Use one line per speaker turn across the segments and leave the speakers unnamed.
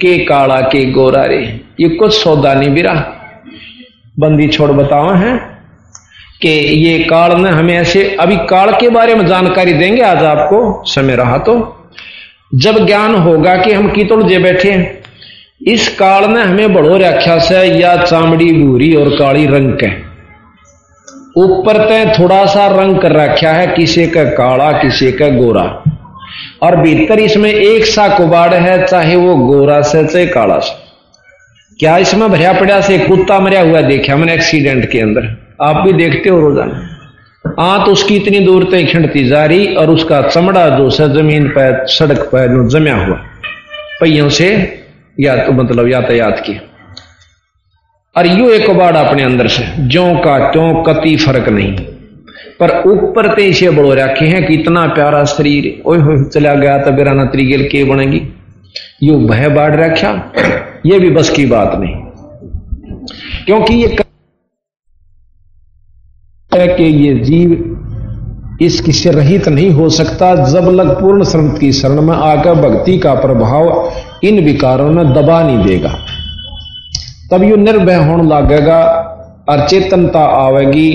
के काला के गोरा रे ये कुछ सौदा नहीं बिरा बंदी छोड़ बताओ है कि ये काल ने हमें ऐसे, अभी काल के बारे में जानकारी देंगे, आज आपको समय रहा तो। जब ज्ञान होगा कि हम कीतुड़ जे बैठे हैं, इस काल ने हमें बड़ो रखा से या चामड़ी, भूरी और काली रंग के। ऊपर तय थोड़ा सा रंग कर रखा है, किसी का काला, किसी का गोरा। और भीतर इसमें एक सा कुबाड़ है, चाहे वो गोरा से, चाहे काला से। क्या इसमें भरिया पड़ा से कुत्ता मरिया हुआ देखा मैंने एक्सीडेंट के अंदर? आप भी देखते हो रोज़ाना। आंत उसकी इतनी दूर तक खिंडती जा रही और उसका चमड़ा जो है ज़मीन पर सड़क पर जो जमया हुआ। पहियों से या तो मतलब यातायात की। और यू एक कबाड़ अपने अंदर से, ज्यो का त्यों कति फ़र्क नहीं। पर ऊपर ते इसे बड़ो रखे हैं कि इतना प्यारा शरीर। ओए हो चला गया तो बेरा त्रिगेल के बनेगी। यू भय बाढ़ रखा, ये भी बस की बात नहीं। क्योंकि ये कि ये जीव इस किसी रहित नहीं हो सकता, जब लग पूर्ण संत की शरण में आकर भक्ति का प्रभाव इन विकारों में दबा नहीं देगा। तब यू निर्भय होने लगेगा और चेतनता आवेगी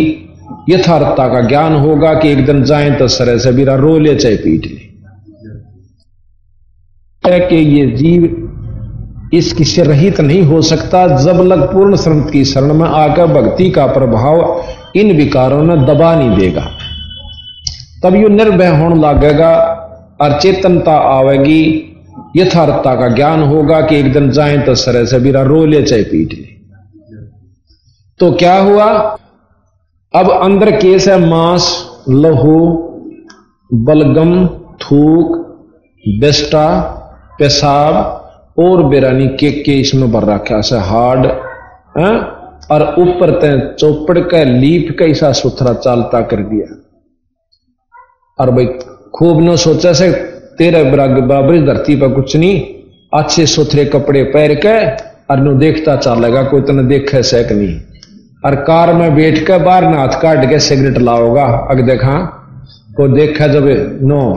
यथार्थता का ज्ञान होगा कि एक दिन जाए तो सरे से बीरा रो ले चाहे पीट ले। कि ये जीव इस किसी रहित नहीं हो सकता, जब लग पूर्ण संत की शरण में आकर भक्ति का प्रभाव इन विकारों में दबा नहीं देगा। तब यू निर्भय होने लगेगा और चेतनता आवेगी, यथार्थता का ज्ञान होगा कि एक दिन जाए तो सरे से बीरा रो ले चाहे पीट ले। तो क्या हुआ? अब अंदर केस है मांस, लहू, बलगम, थूक, बेस्टा, पेशाब और बेरानी के के इसमें भर रखा से हार्ड, है? और ऊपर ते चौपड़ का लीप का ऐसा सुथरा चालता कर दिया और भाई, खूब न सोचा से, तेरे बराबर धरती पर कुछ नहीं, अच्छे सुथरे कपड़े पहन के, और नो देखता चलेगा कोई तो देखे सक नहीं और कार में बैठ के बाहर न हाथ काट के सिगरेट लाओगा। अग देखा को देखा जब नो।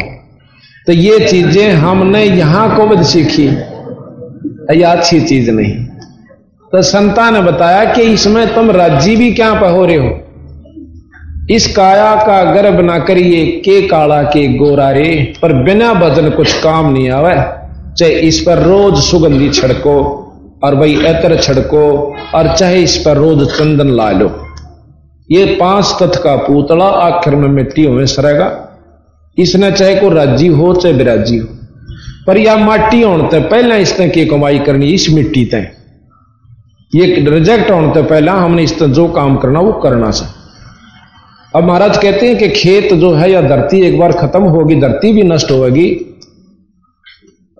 तो ये चीज़ें हमने यहाँ को भी सीखी। ये अच्छी चीज़ नहीं। तो संता ने बताया कि इसमें तुम राज्य भी क्या पहो रहे हो? इस काया का गर्भ ना करिए, के काला, के गोरा रे, पर बिना भजन कुछ काम नहीं आवे। चाहे इस पर रोज सुगंधी छड़को। और भाई एतर छड़को, और चाहे इस पर रोज चंदन ला लो। ये पाँच तथ का पूतला आखिर में मिट्टी में सरेगा। इसने चाहे को राज़ी हो, चाहे बिराजी हो। पर या माटी होने पहले इसने की कमाई करनी इस मिट्टी तय। ये रिजेक्ट होने पहला हमने इस तरह जो काम करना, वो करना से। अब महाराज कहते हैं कि खेत जो है या धरती एक बार खत्म होगी, धरती भी नष्ट होगी।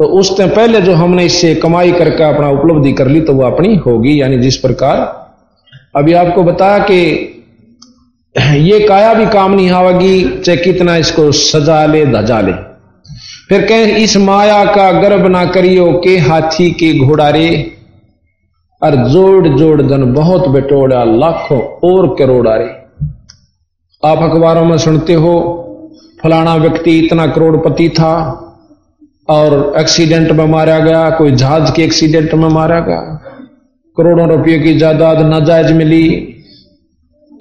तो उस टाइम पहले जो हमने इससे कमाई करके अपना उपलब्धि कर ली तो वो अपनी होगी, यानी जिस प्रकार। अभी आपको बताया कि ये काया भी काम नहीं आवेगी, चाहे कितना इसको सजा ले, धजा ले। फिर कहें, इस माया का गर्भ ना करियो के हाथी के घोड़ारे। और जोड़ जोड़ धन बहुत बेटोड़ा, लाखों और करोड़ारे। आप अखबारों में सुनते हो, फलाना व्यक्ति इतना करोड़पति था और एक्सीडेंट में मारा गया, कोई जहाज़ के एक्सीडेंट में मारा गया। करोड़ों रुपये की जायदाद नाजायज मिली।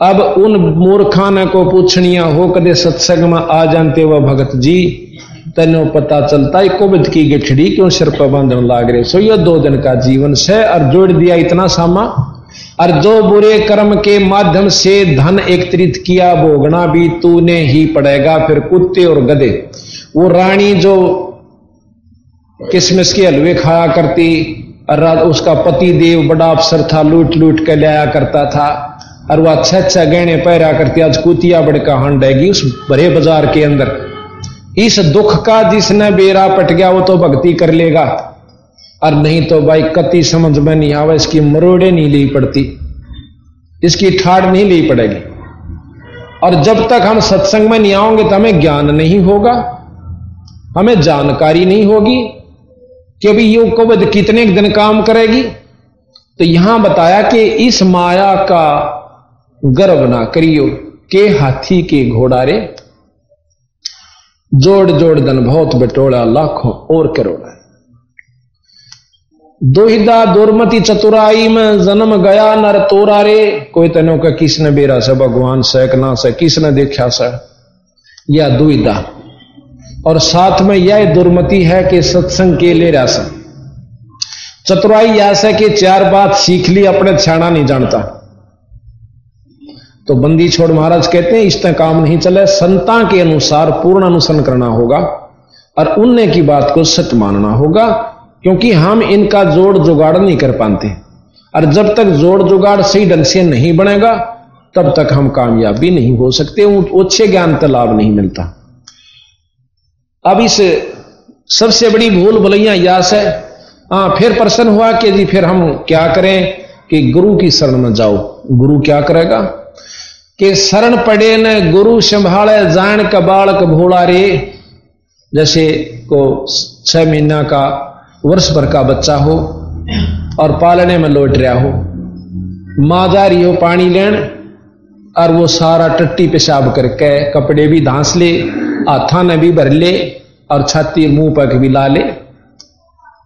अब उन मूर्खान को पूछनिया हो, कदे सत्संग में आ जानते वह भगत जी? तेनो पता चलता है कोविद की गिठड़ी क्यों सिर पर बांधन लाग रहे सो यह दो दिन का जीवन से और जोड़ दिया इतना सामा। और जो बुरे कर्म के माध्यम से धन एकत्रित किया भोगना भी तूने ही पड़ेगा, फिर कुत्ते और गधे। वो रानी जो किसमिस के हलवे खाया करती और उसका पति देव बड़ा अफसर था लूट लूट के लाया करता था। और वह अच्छा अच्छा गहने पहरा करती, आज कुतिया बड़का हंडेगी उस बड़े बाज़ार के अंदर। इस दुख का जिसने बेरा पट गया, वो तो भक्ति कर लेगा। और नहीं तो भाई, कति समझ में नहीं आवा, इसकी मरोड़े नहीं ली पड़ती। इसकी ठाड़ नहीं ली पड़ेगी। और जब तक हम सत्संग में नहीं आओगे तो हमें ज्ञान नहीं होगा, हमें जानकारी नहीं होगी। कि अभी ये कवद कितने दिन काम करेगी? तो यहाँ बताया कि इस माया का गर्व ना करियो के हाथी के घोड़ारे जोड़ जोड़ धन बहुत बटोड़ा लाखों और करोड़ा दोहिदा दुर्मति चतुराई में जन्म गया नर तोरा रे कोई तेनों का किसने बेरा से, भगवान से ना से, किसने देखा से? या दुविधा और साथ में यह दुर्मति है कि सत्संग के ले रहा से चतुराई ऐसे कि चार बात सीख ली, अपने छाना नहीं जानता। तो बंदी छोड़ महाराज कहते हैं इस तरह काम नहीं चले। संता के अनुसार पूर्ण अनुसरण करना होगा और उनने की बात को सत्य मानना होगा, क्योंकि हम इनका जोड़ जुगाड़ नहीं कर पाते। और जब तक जोड़ जुगाड़ सही ढंग से नहीं बनेगा, तब तक हम कामयाबी नहीं हो सकते अच्छे ज्ञान का लाभ नहीं मिलता। अब इस सबसे बड़ी भूल भलैया यास है। हाँ फिर प्रश्न हुआ कि जी, फिर हम क्या करें कि गुरु की शरण में जाओ। गुरु क्या करेगा? कि शरण पड़े न, गुरु संभाले, जान का बालक भोला रे। जैसे को छह महीना का वर्ष भर का बच्चा हो और पालने में लौट रहा हो। माँ जा रही हो पानी लेन और वो सारा टट्टी पेशाब करके कपड़े भी धांस ले। हाथा ने भी भर ले और छाती मुँह पर भी ला ले।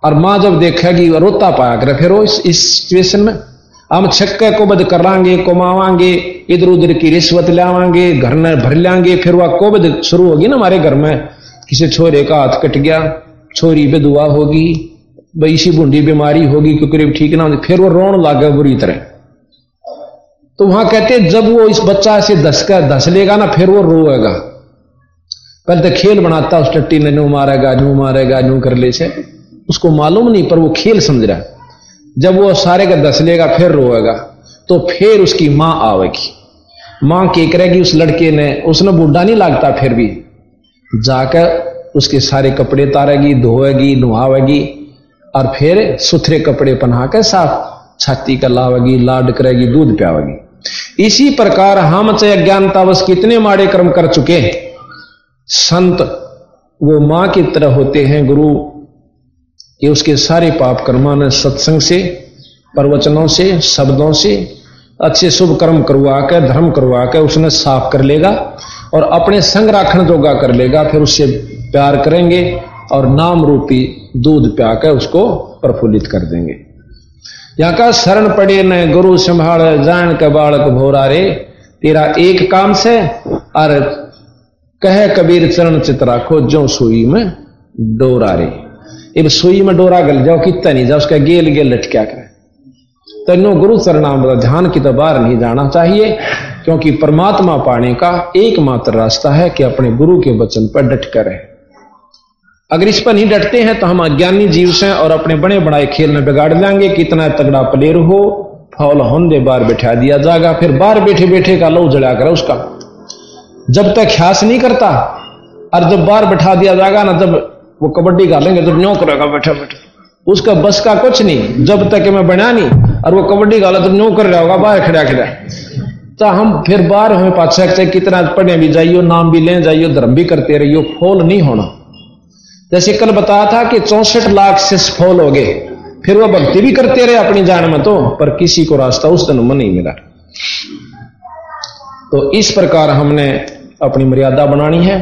और माँ जब देखेगी रोता पाया करे फिर इस, इस सिचुएशन में हम छक्के को बद करांगे कमावांगे इधर उधर की रिश्वत लावांगे घर ने भर लेंगे। फिर वह कोबद शुरू होगी ना हमारे घर में किसी छोरे का हाथ कट गया छोरी बेदुआ होगी बैसी बूंदी बीमारी होगी क्योंकि ठीक ना होगी। फिर वो रोन लागे बुरी तरह। तो वहाँ कहते जब वो इस बच्चा से का दस लेगा ना फिर वो रोएगा। पहले तो खेल बनाता, उस टट्टी ने नू मारेगा नू मारेगा, नू कर ले से। उसको मालूम नहीं, पर वो खेल समझ रहा है। जब वो सारे का दस लेगा, फिर रोएगा तो फिर उसकी माँ आवेगी। माँ के करेगी उस लड़के ने, उसने बूढ़ा नहीं लगता फिर भी। जाकर उसके सारे कपड़े तारेगी, धोएगी, नुहावेगी, और फिर सुथरे कपड़े पहना कर साफ़ छाती का लावेगी, लाड करेगी, दूध पियावेगी। इसी प्रकार हम चाहे अज्ञानतावश कितने माड़े कर्म कर चुके संत वो माँ की तरह होते हैं गुरु, ये उसके सारे पाप कर्मा ने सत्संग से, प्रवचनों से, शब्दों से, अच्छे शुभ कर्म करवा कर धर्म करवा कर उसने साफ़ कर लेगा और अपने संग राखण जोगा कर लेगा, फिर उससे प्यार करेंगे और नाम रूपी दूध प्याकर उसको प्रफुल्लित कर देंगे। यहाँ का शरण पड़े न गुरु संभाल, जान के बालक भोरा रे तेरा एक काम से और कहे कबीर चरण चित राखो जो सुई में डोरा रे। अब सुई में डोरा गल जाओ कितना नहीं जाओ, उसका गेल गेल लटक्या करे। तेनो गुरु चरणाम ध्यान की तो बाहर नहीं जाना चाहिए, क्योंकि परमात्मा पाने का एकमात्र रास्ता है कि अपने गुरु के वचन पर डट कर। अगर इस पर नहीं डटते हैं तो हम अज्ञानी जीव से और अपने बड़े बड़ाए खेल में बिगाड़ लेंगे कितना तगड़ा प्लेयर हो, फौल होने बार बैठा दिया जाएगा, फिर बार बैठे बैठे का लहू जला कर उसका। जब तक ख्यास नहीं करता, और जब बाहर बैठा दिया जाएगा ना, जब वो कबड्डी का लेंगे, जब न्यो करेगा बैठे बैठे। उसका बस का कुछ नहीं, जब तक मैं बना नहीं, और वो कबड्डी का जब न्यो कर रहा होगा, बाहर खड़ा खड़ा। तो हम फिर बाहर हमें पाछा कितना पढ़े भी जाइयो, नाम भी ले जाइयो, धर्म भी करते रहियो, फोल नहीं होना। जैसे कल बताया था कि चौसठ लाख से सफल हो गए, फिर वह भक्ति भी करते रहे अपनी जान में तो पर किसी को रास्ता उस दिन में नहीं मिला। तो इस प्रकार हमने अपनी मर्यादा बनानी है।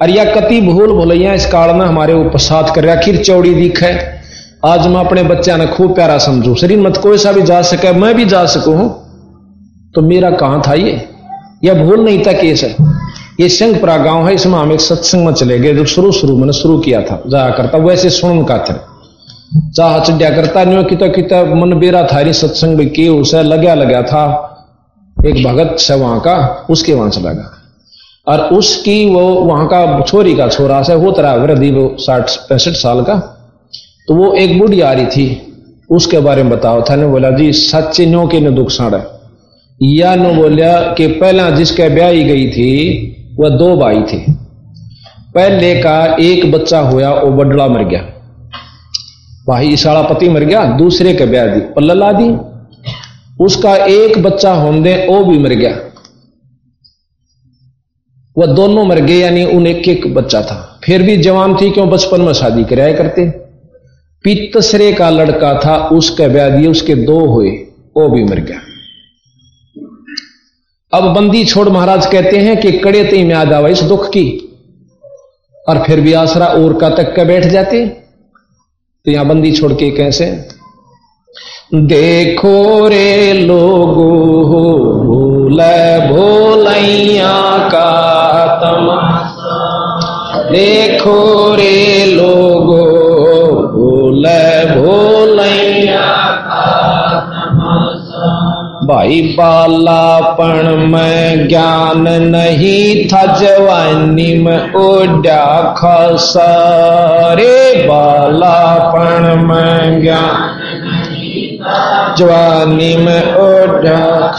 और कति भूल भूलैया, इस काल में हमारे ऊपर साथ कर रहा खीर चौड़ी दिख है। आज मैं अपने बच्चा ने खूब प्यारा समझू। शरीर मत कोई सा भी जा सके, मैं भी जा सकूँ तो मेरा कहाँ था ये? यह भूल नहीं था केस है ये संगपुरा गाँव है, इसमें हम एक सत्संग में चले गए। जो शुरू शुरू मैंने शुरू किया था, जाया करता, वैसे सुन का थे। चाह चढ़िया करता नहीं किता किता मन बेरा था रे सत्संग की उसे लगा लगा था। एक भगत से वहाँ का, उसके वहाँ चला गया। और उसकी वो वहाँ का छोरी का छोरा से वो तरह वृद्धि वो साठ, पैंसठ साल का तो वो एक बुढ़ी आ रही थी। उसके बारे में बताओ, था ने बोला, जी, सच्चे न्यो के ने दुख साड़ा या नो बोलिया कि पहला जिसके ब्याही गई थी, वह दो भाई थे। पहले का एक बच्चा होया, वो बडड़ा मर गया। भाई इसाड़ा पति मर गया, दूसरे के ब्याह दी पल्ला दी। उसका एक बच्चा होने वो भी मर गया। वह दोनों मर गए, यानी उन एक एक बच्चा था। फिर भी जवान थी, क्यों? बचपन में शादी कराया करते। पितसरे का लड़का था, उसके दिए, उसके दो हुए, वो भी मर गया। अब बंदी छोड़ महाराज कहते हैं कि कड़े ती में याद आवा इस दुख की। और फिर भी आसरा और का तक के बैठ जाते। तो यहाँ बंदी छोड़ के कैसे? देखो रे लोगो भूल भोलैया का तमाशा देखो रे लोगो, भूल भोलैया भाई बालापण में ज्ञान नहीं था जवानी में ओडा खसारे बालापण में ज्ञान जवानी में ओडा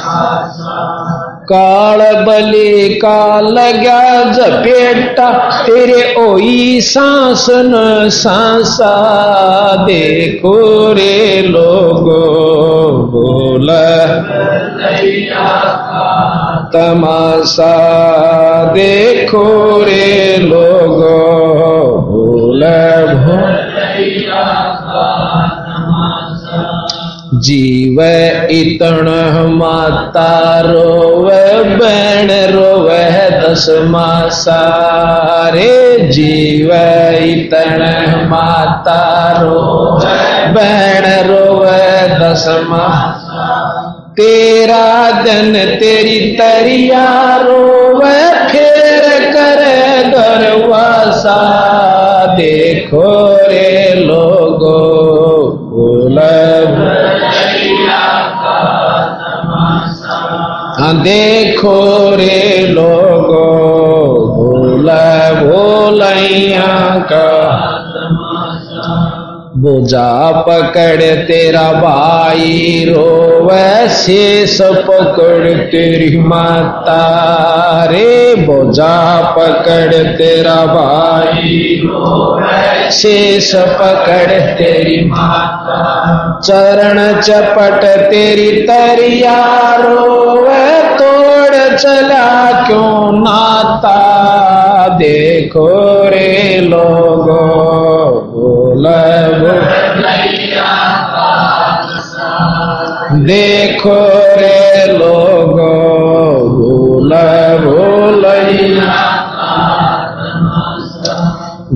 काल बलि का लगा जपेटा तेरे ओई सांस न सांसा। देखो रे लोगो, बोल। तमाशा, देखो रे लोगो भूल भूल जीव इतण माता रोवे बैण रोवे, दस मासा। रे जीव इतण माता रोवे बैण रोवे, दस मासा। तेरा दिन तेरी तरिया रोवे, फेर करे दरवासा। देखो रे देखो रे लोगो भूल भोलैया का बोझा पकड़ तेरा भाई, रोवे शेष पकड़ तेरी माता। रे बोझा पकड़ तेरा भाई, रोवे शेष पकड़ तेरी माता। चरण चपट तेरी तरिया, रोवे तोड़ चला क्यों नाता? देखो रे लोगो बोल देखो रे लोगो।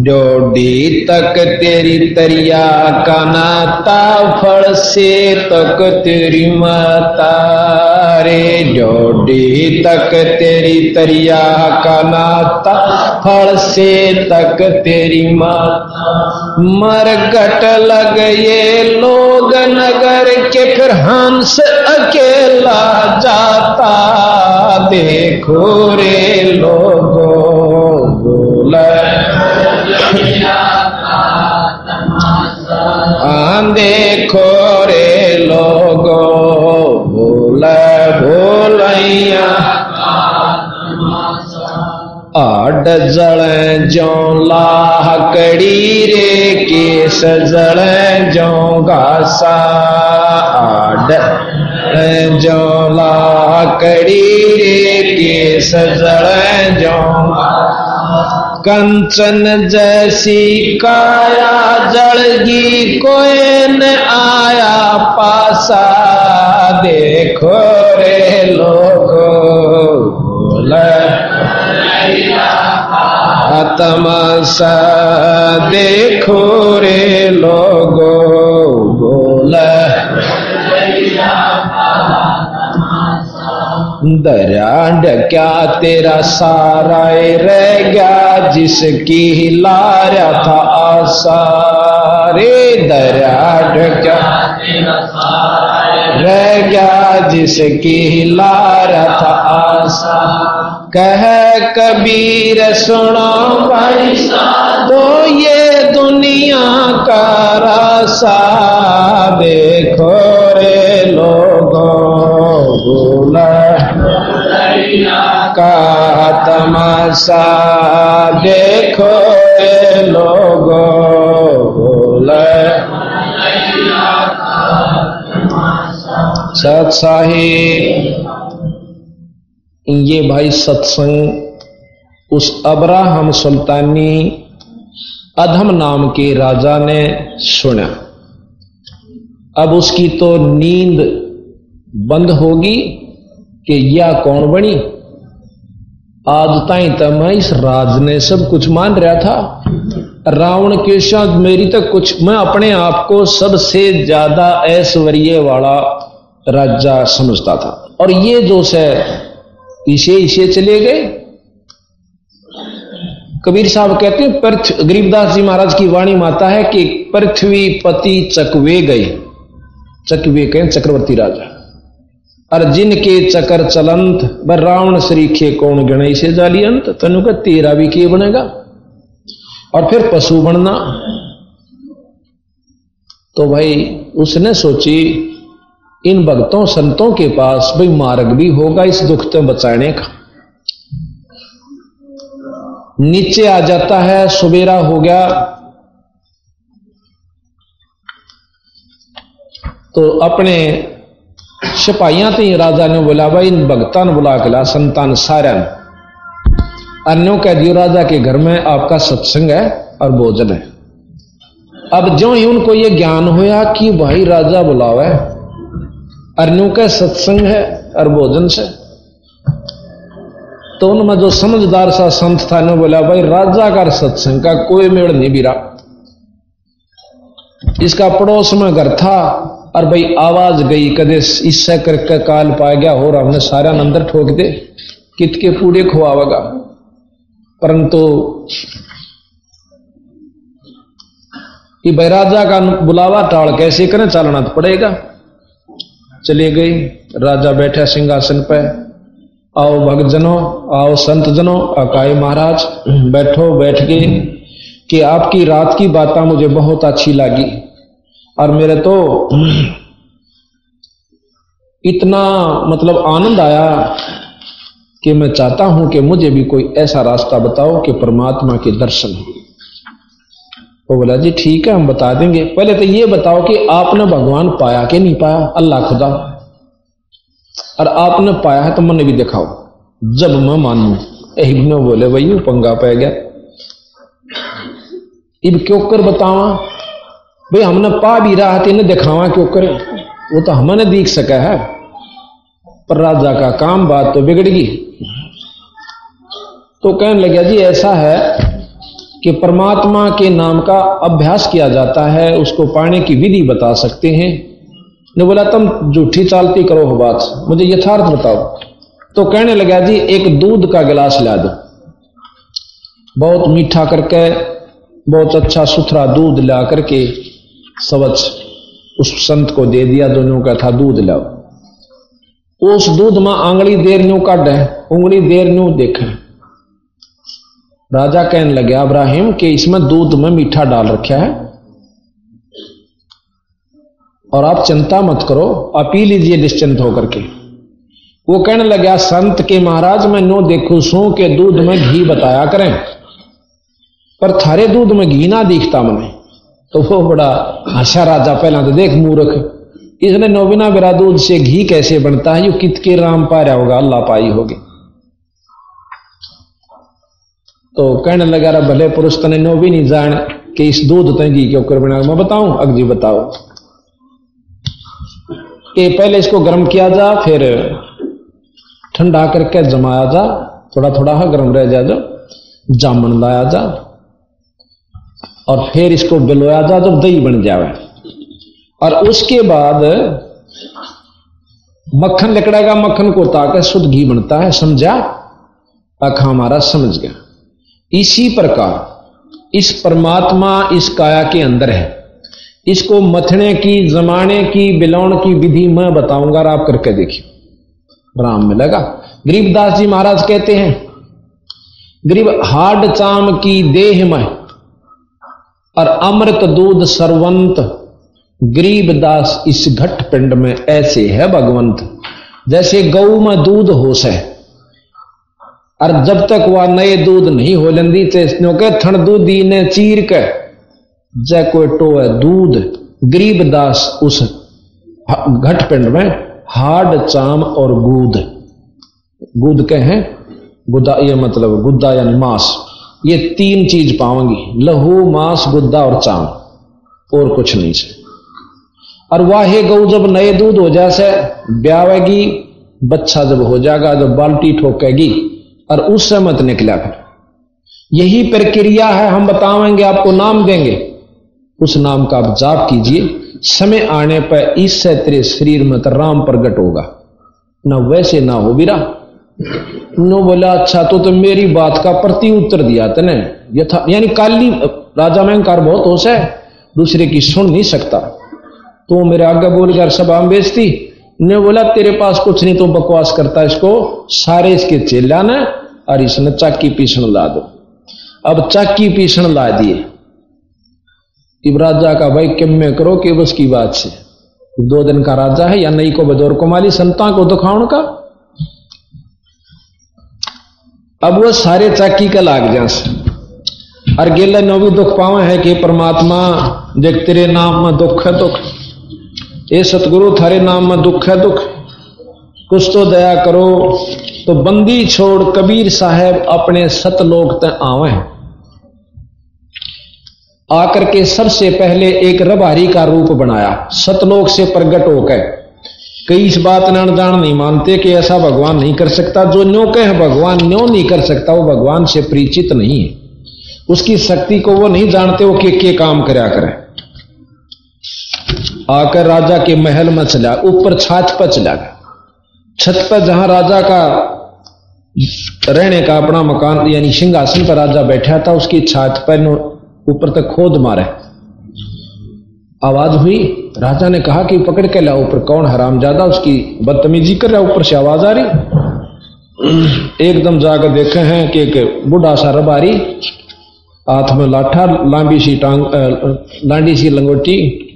जोड़ी तक तेरी तरिया का नाता, फल से तक तेरी माता। रे जोड़ी तक तेरी तरिया का नाता, फल से तक तेरी माता। मरगट लग ये लोग नगर के फिर हंस अकेला जाता। देखो रे लोगो, बोल। देखो रे लोगो, भूल भोलैया। आड जल जो लाहकड़ी रे, केस जल जो घासा। आड जो लाहकड़ी रे, केस जल जो कंचन जैसी काया जड़गी कोई न आया पासा। देखो रे लोगो तमाशा देखो रे लोगो, बोल दरिया क्या तेरा सारा रह गया, जिसकी लारा था आशा। रे दरिया क्या रह गया, जिसकी लारा था आशा। कह कबीर, सुनो भाई तो ये दुनिया का रासा देखो रे लोगो बोला का तमाशा देखो लोगो सत्साही, ये भाई सत्संग, उस अब्राहम सुल्तानी अधम नाम के राजा ने सुना। अब उसकी तो नींद बंद होगी कि यह कौन बनी? आज ताई तो मैं इस राज ने सब कुछ मान रहा था। रावण के साथ मेरी तक तो कुछ, मैं अपने आप को सबसे ज़्यादा ऐश्वर्य वाला राजा समझता था। और ये जो से इसे इसे चले गए। कबीर साहब कहते हैं पृथ्वी गरीबदास जी महाराज की वाणी माता है कि पृथ्वी पति चकवे गए चकवे कहें, चक्रवर्ती राजा। और जिनके चकर चलंत ब रावण श्रीखे कौन गणई से जाली अंत तनु का तेरा भी के बनेगा? और फिर पशु बनना। तो भाई, उसने सोची, इन भक्तों, संतों के पास भाई मार्ग भी होगा इस दुख से बचाने का। नीचे आ जाता है, सुबेरा हो गया। तो अपने सिपाहियाँ थी राजा ने बोला भाई इन भगता ने बुला के ला संतान सारा अन्यों कह दियो, राजा के घर में आपका सत्संग है और भोजन है। अब जो ही उनको ये ज्ञान होया कि भाई राजा बुलावा है, अन्यों का सत्संग है और भोजन से। तो उनमें जो समझदार सा संत था ने बोला, भाई, राजा का सत्संग का कोई मेड़ नहीं बिरा। इसका पड़ोस में घर था और भाई आवाज़ गई, कदे इससे करके काल पा गया और हमने सारा अंदर ठोक दे कित के पूरे खुआवेगा। परंतु कि भाई राजा का बुलावा टाल कैसे करें, चालना तो पड़ेगा। चले गई, राजा बैठा सिंहासन पे। आओ भक्तजनों, आओ संत जनों अकाई महाराज, बैठो, बैठ गए, कि आपकी रात की बातें मुझे बहुत अच्छी लगी। और मेरे तो इतना मतलब आनंद आया कि मैं चाहता हूँ कि मुझे भी कोई ऐसा रास्ता बताओ कि परमात्मा के दर्शन हो। वो बोला, जी ठीक है, हम बता देंगे। पहले तो ये बताओ कि आपने भगवान पाया कि नहीं पाया? अल्लाह खुदा। और आपने पाया है तो मैंने भी दिखाओ। जब मैं मानू इब्ने बोले भाई पंगा पै गया। इब क्यों कर बतावा? भाई, हमने पा भी रहा था इन्हें दिखावा क्यों करे? वो तो हमने देख सका है। पर राजा का काम बात तो बिगड़ गई। तो कहने लगे जी, ऐसा है कि परमात्मा के नाम का अभ्यास किया जाता है, उसको पाने की विधि बता सकते हैं। ने बोला, तुम झूठी चालती करो हो बात। मुझे यथार्थ बताओ। तो कहने लगा जी, एक दूध का गिलास ला दो। बहुत मीठा करके, बहुत अच्छा सुथरा दूध ला करके सवच उस संत को दे दिया, दोनों का था दूध लाओ। उस दूध में आंगली देर न्यू काट है, उंगली देर न्यू देखे। राजा कहने लगे, अब्राहिम, कि इसमें दूध में मीठा डाल रखा है? और आप चिंता मत करो, आप पी लीजिए निश्चिंत होकर के। वो कहने लगा, संत के महाराज, मैं नो देखू सू के दूध में घी बताया करें, पर थारे दूध में घी ना दिखता मैंने। तो वो बड़ा हंसा राजा पहला तो देख मूर्ख। इसने नोबिना बिरा दूध से घी कैसे बनता है? यो कित के राम पा रहा होगा? अल्लाह पाई होगी। तो कहने लगा रहा भले पुरुष तने नो भी नहीं जान कि इस दूध तय घी क्यों कर बना मैं बताऊँ? अगजी बताओ। कि पहले इसको गर्म किया जा, फिर ठंडा करके जमाया जा। थोड़ा थोड़ा हा गर्म रह जो। जामन लाया जा। और फिर इसको बिलोया जा जब दही बन जावे। और उसके बाद मक्खन लिकड़ेगा मक्खन को ताके शुद्ध घी बनता है, समझा? अखा हमारा समझ गया। इसी प्रकार इस परमात्मा इस काया के अंदर है। इसको मथने की, जमाने की, बिलौन की विधि मैं बताऊँगा आप करके देखिए। राम मिलेगा गरीबदास जी महाराज कहते हैं, गरीब हार्ड चाम की देह में और अमृत दूध सरवंत, गरीब दास इस घट पिंड में ऐसे है भगवंत, जैसे गऊ में दूध होश है। और जब तक वह नए दूध नहीं हो लेंदी चेस्तियों के थन दूधी ने चीर के जय कोई टो है दूध, गरीब दास उस घट पिंड में हार्ड चाम और गूद। गुद के हैं? गुदा, ये मतलब गुद्दा यानी मांस। ये तीन चीज़ पाऊँगी, लहू, मांस, गुद्दा और चाम और कुछ नहीं से और वाहे गऊ जब नए दूध हो जैसे ब्यावेगी, बच्चा जब हो जाएगा, जब बाल्टी ठोकेगी, और उससे मत निकला फिर यही प्रक्रिया है, हम बतावेंगे, आपको नाम देंगे। उस नाम का आप जाप कीजिए। समय आने पर इससे तेरे शरीर में तो राम प्रगट होगा। ना वैसे ना हो बिरा नो बोला अच्छा तो तो मेरी बात का प्रति उत्तर दिया तने। यथा, यानी काली, राजा में बहुत होश है, दूसरे की सुन नहीं सकता। तो मेरे आगे बोल कर सभा में बेचती ने बोला, तेरे पास कुछ नहीं तो बकवास करता इसको। सारे इसके चेला ने, और इसने चाकी पीसन ला दो। अब चाकी पीसन ला दिए। इब राजा का भाई किम में करो कि बस की बात से। दो दिन का राजा है, या नहीं को बदौर को माली संता को दुखाउन का? अब वो सारे चाकी का लाग जा और गेला नो भी दुख पावे है कि परमात्मा देख तेरे नाम में दुख है दुख। ये सतगुरु, थारे नाम में दुख है दुख। कुछ तो दया करो तो बंदी छोड़ कबीर साहब अपने सतलोक तक आवे। आकर के सबसे पहले एक रबारी का रूप बनाया, सतलोक से प्रगट होकर। कई इस बात न जान नहीं मानते कि ऐसा भगवान नहीं कर सकता। जो न्यो कह भगवान न्यो नहीं कर सकता वो भगवान से परिचित नहीं है। उसकी शक्ति को वो नहीं जानते वो के, के काम कराया करे। आकर राजा के महल में चला ऊपर छाछ पर चला गया। छत पर जहाँ राजा का रहने का अपना मकान यानी सिंहासन पर राजा बैठा था उसकी छात पर ऊपर तक खोद मारे। आवाज़ हुई राजा ने कहा कि पकड़ के लाओ ऊपर कौन हराम ज़्यादा उसकी बदतमीजी कर रहा ऊपर से आवाज़ आ रही। एकदम जाकर देखे हैं कि एक बुढ़ा सा रबारी, हाथ में लाठा, लांबी सी टांग लांडी सी लंगोटी,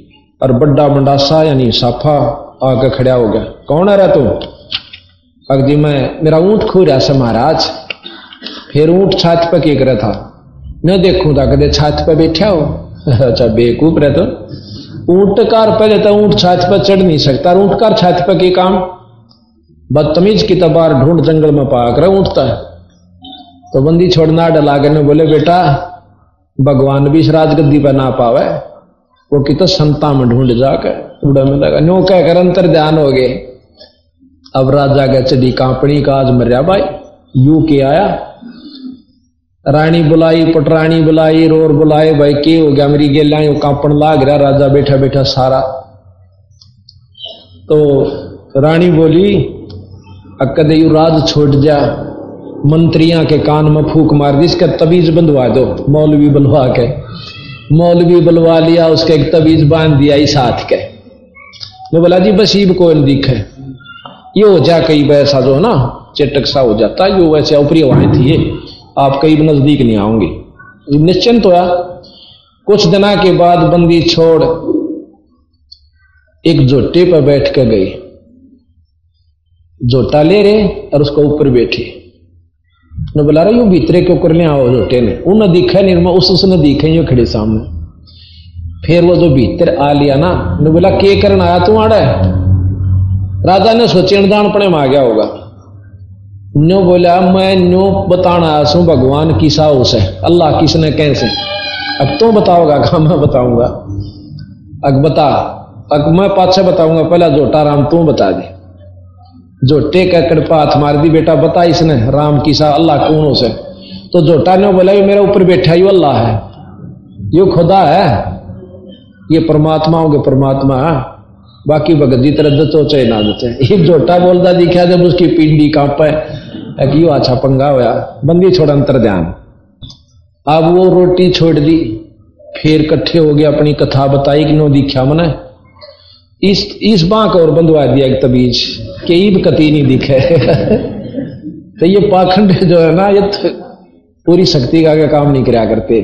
और बड्डा मंडासा यानी साफा आकर खड़ा हो गया। कौन आ रहा तू? अगदी मैं, मेरा ऊँट खो रहा से महाराज। फिर ऊँट छात पर क्या रहा था? मैं देखूँ था कदे छात पर बैठा हो। अच्छा बेकूफ रहे तो। ऊँट कार पहले तो ऊँट छात पर चढ़ नहीं सकता। ऊँट कार छात पर के काम? बदतमीज की तबार ढूंढ जंगल में पाकर उठता है। तो बंदी छोड़ना डला ने बोले, बेटा, भगवान भी इस राजगद्दी पर ना पावे, वो कि तो संता में ढूंढ जाकर उड़ा में लगा। नो कहकर अंतर ध्यान हो गए। अब राजा का चढ़ी कांपनी का आज मरिया भाई, यू के आया रानी बुलाई, पटरानी बुलाई, रोर बुलाए भाई के हो गया, मेरी गेला कांपन लाग रहा, राजा बैठा बैठा सारा। तो रानी बोली अकद यू राज छोड़ जा, मंत्रियों के कान में फूक मार दी, इसका तबीज बंधवा दो, मौलवी बलवा के। मौलवी बलवा लिया, उसके एक तबीज बाँध दिया, इस हाथ के। वो बोला, जी बसीब को दिखे? ये हो जा कई वैसा जो ना, चेटक सा हो जाता, ये वैसे ऊपरी हवाएँ थी ये। आप कई नज़दीक नहीं आओगे। निश्चिंत हुआ कुछ दिना के बाद बंदी छोड़ एक जोटे पर बैठ कर गई। जोटा ले रहे और उसको ऊपर बैठे। ने बोला रहा यू भीतरे क्यों कर लिया आओ जोटे ने? उन्हें दिखा निर्मा उस उसने दिखे यो खड़े सामने। फिर वो जो भीतर आ लिया ना ने बोला, के करन आया तू, आड़ा राजा ने सोचे दान पड़े में आ गया होगा। न्यो बोला, मैं न्यो बताना सू भगवान किसा है। अल्लाह किसने कैसे अब तो बताओगा, कहा मैं बताऊँगा। अग बता अग मैं पाछे बताऊँगा, पहला जोटा राम तू बता दे। जोटे का कड़पा हाथ मार दी, बेटा, बता इसने, राम किसा अल्लाह कौन से तो जोटा ने बोला, ये मेरे ऊपर बैठा यू अल्लाह है। यो खुदा है। ये परमात्मा होगे, परमात्मा। है बाकी भगत जी तरह दचो चाहे ना दचे ये जोटा बोलता दिखा जब उसकी पिंडी कांपे। क्यों अच्छा पंगा होया। बंदी छोड़ अंतर ध्यान अब वो रोटी छोड़ दी। फिर कट्ठे हो गए, अपनी कथा बताई कि नो दिखा मने। इस इस बांक और बंधवा दिया एक तबीज। के ईब कती नहीं दिखे। तो ये पाखंड जो है ना, ये तो पूरी शक्ति का आगे काम नहीं कराया करते।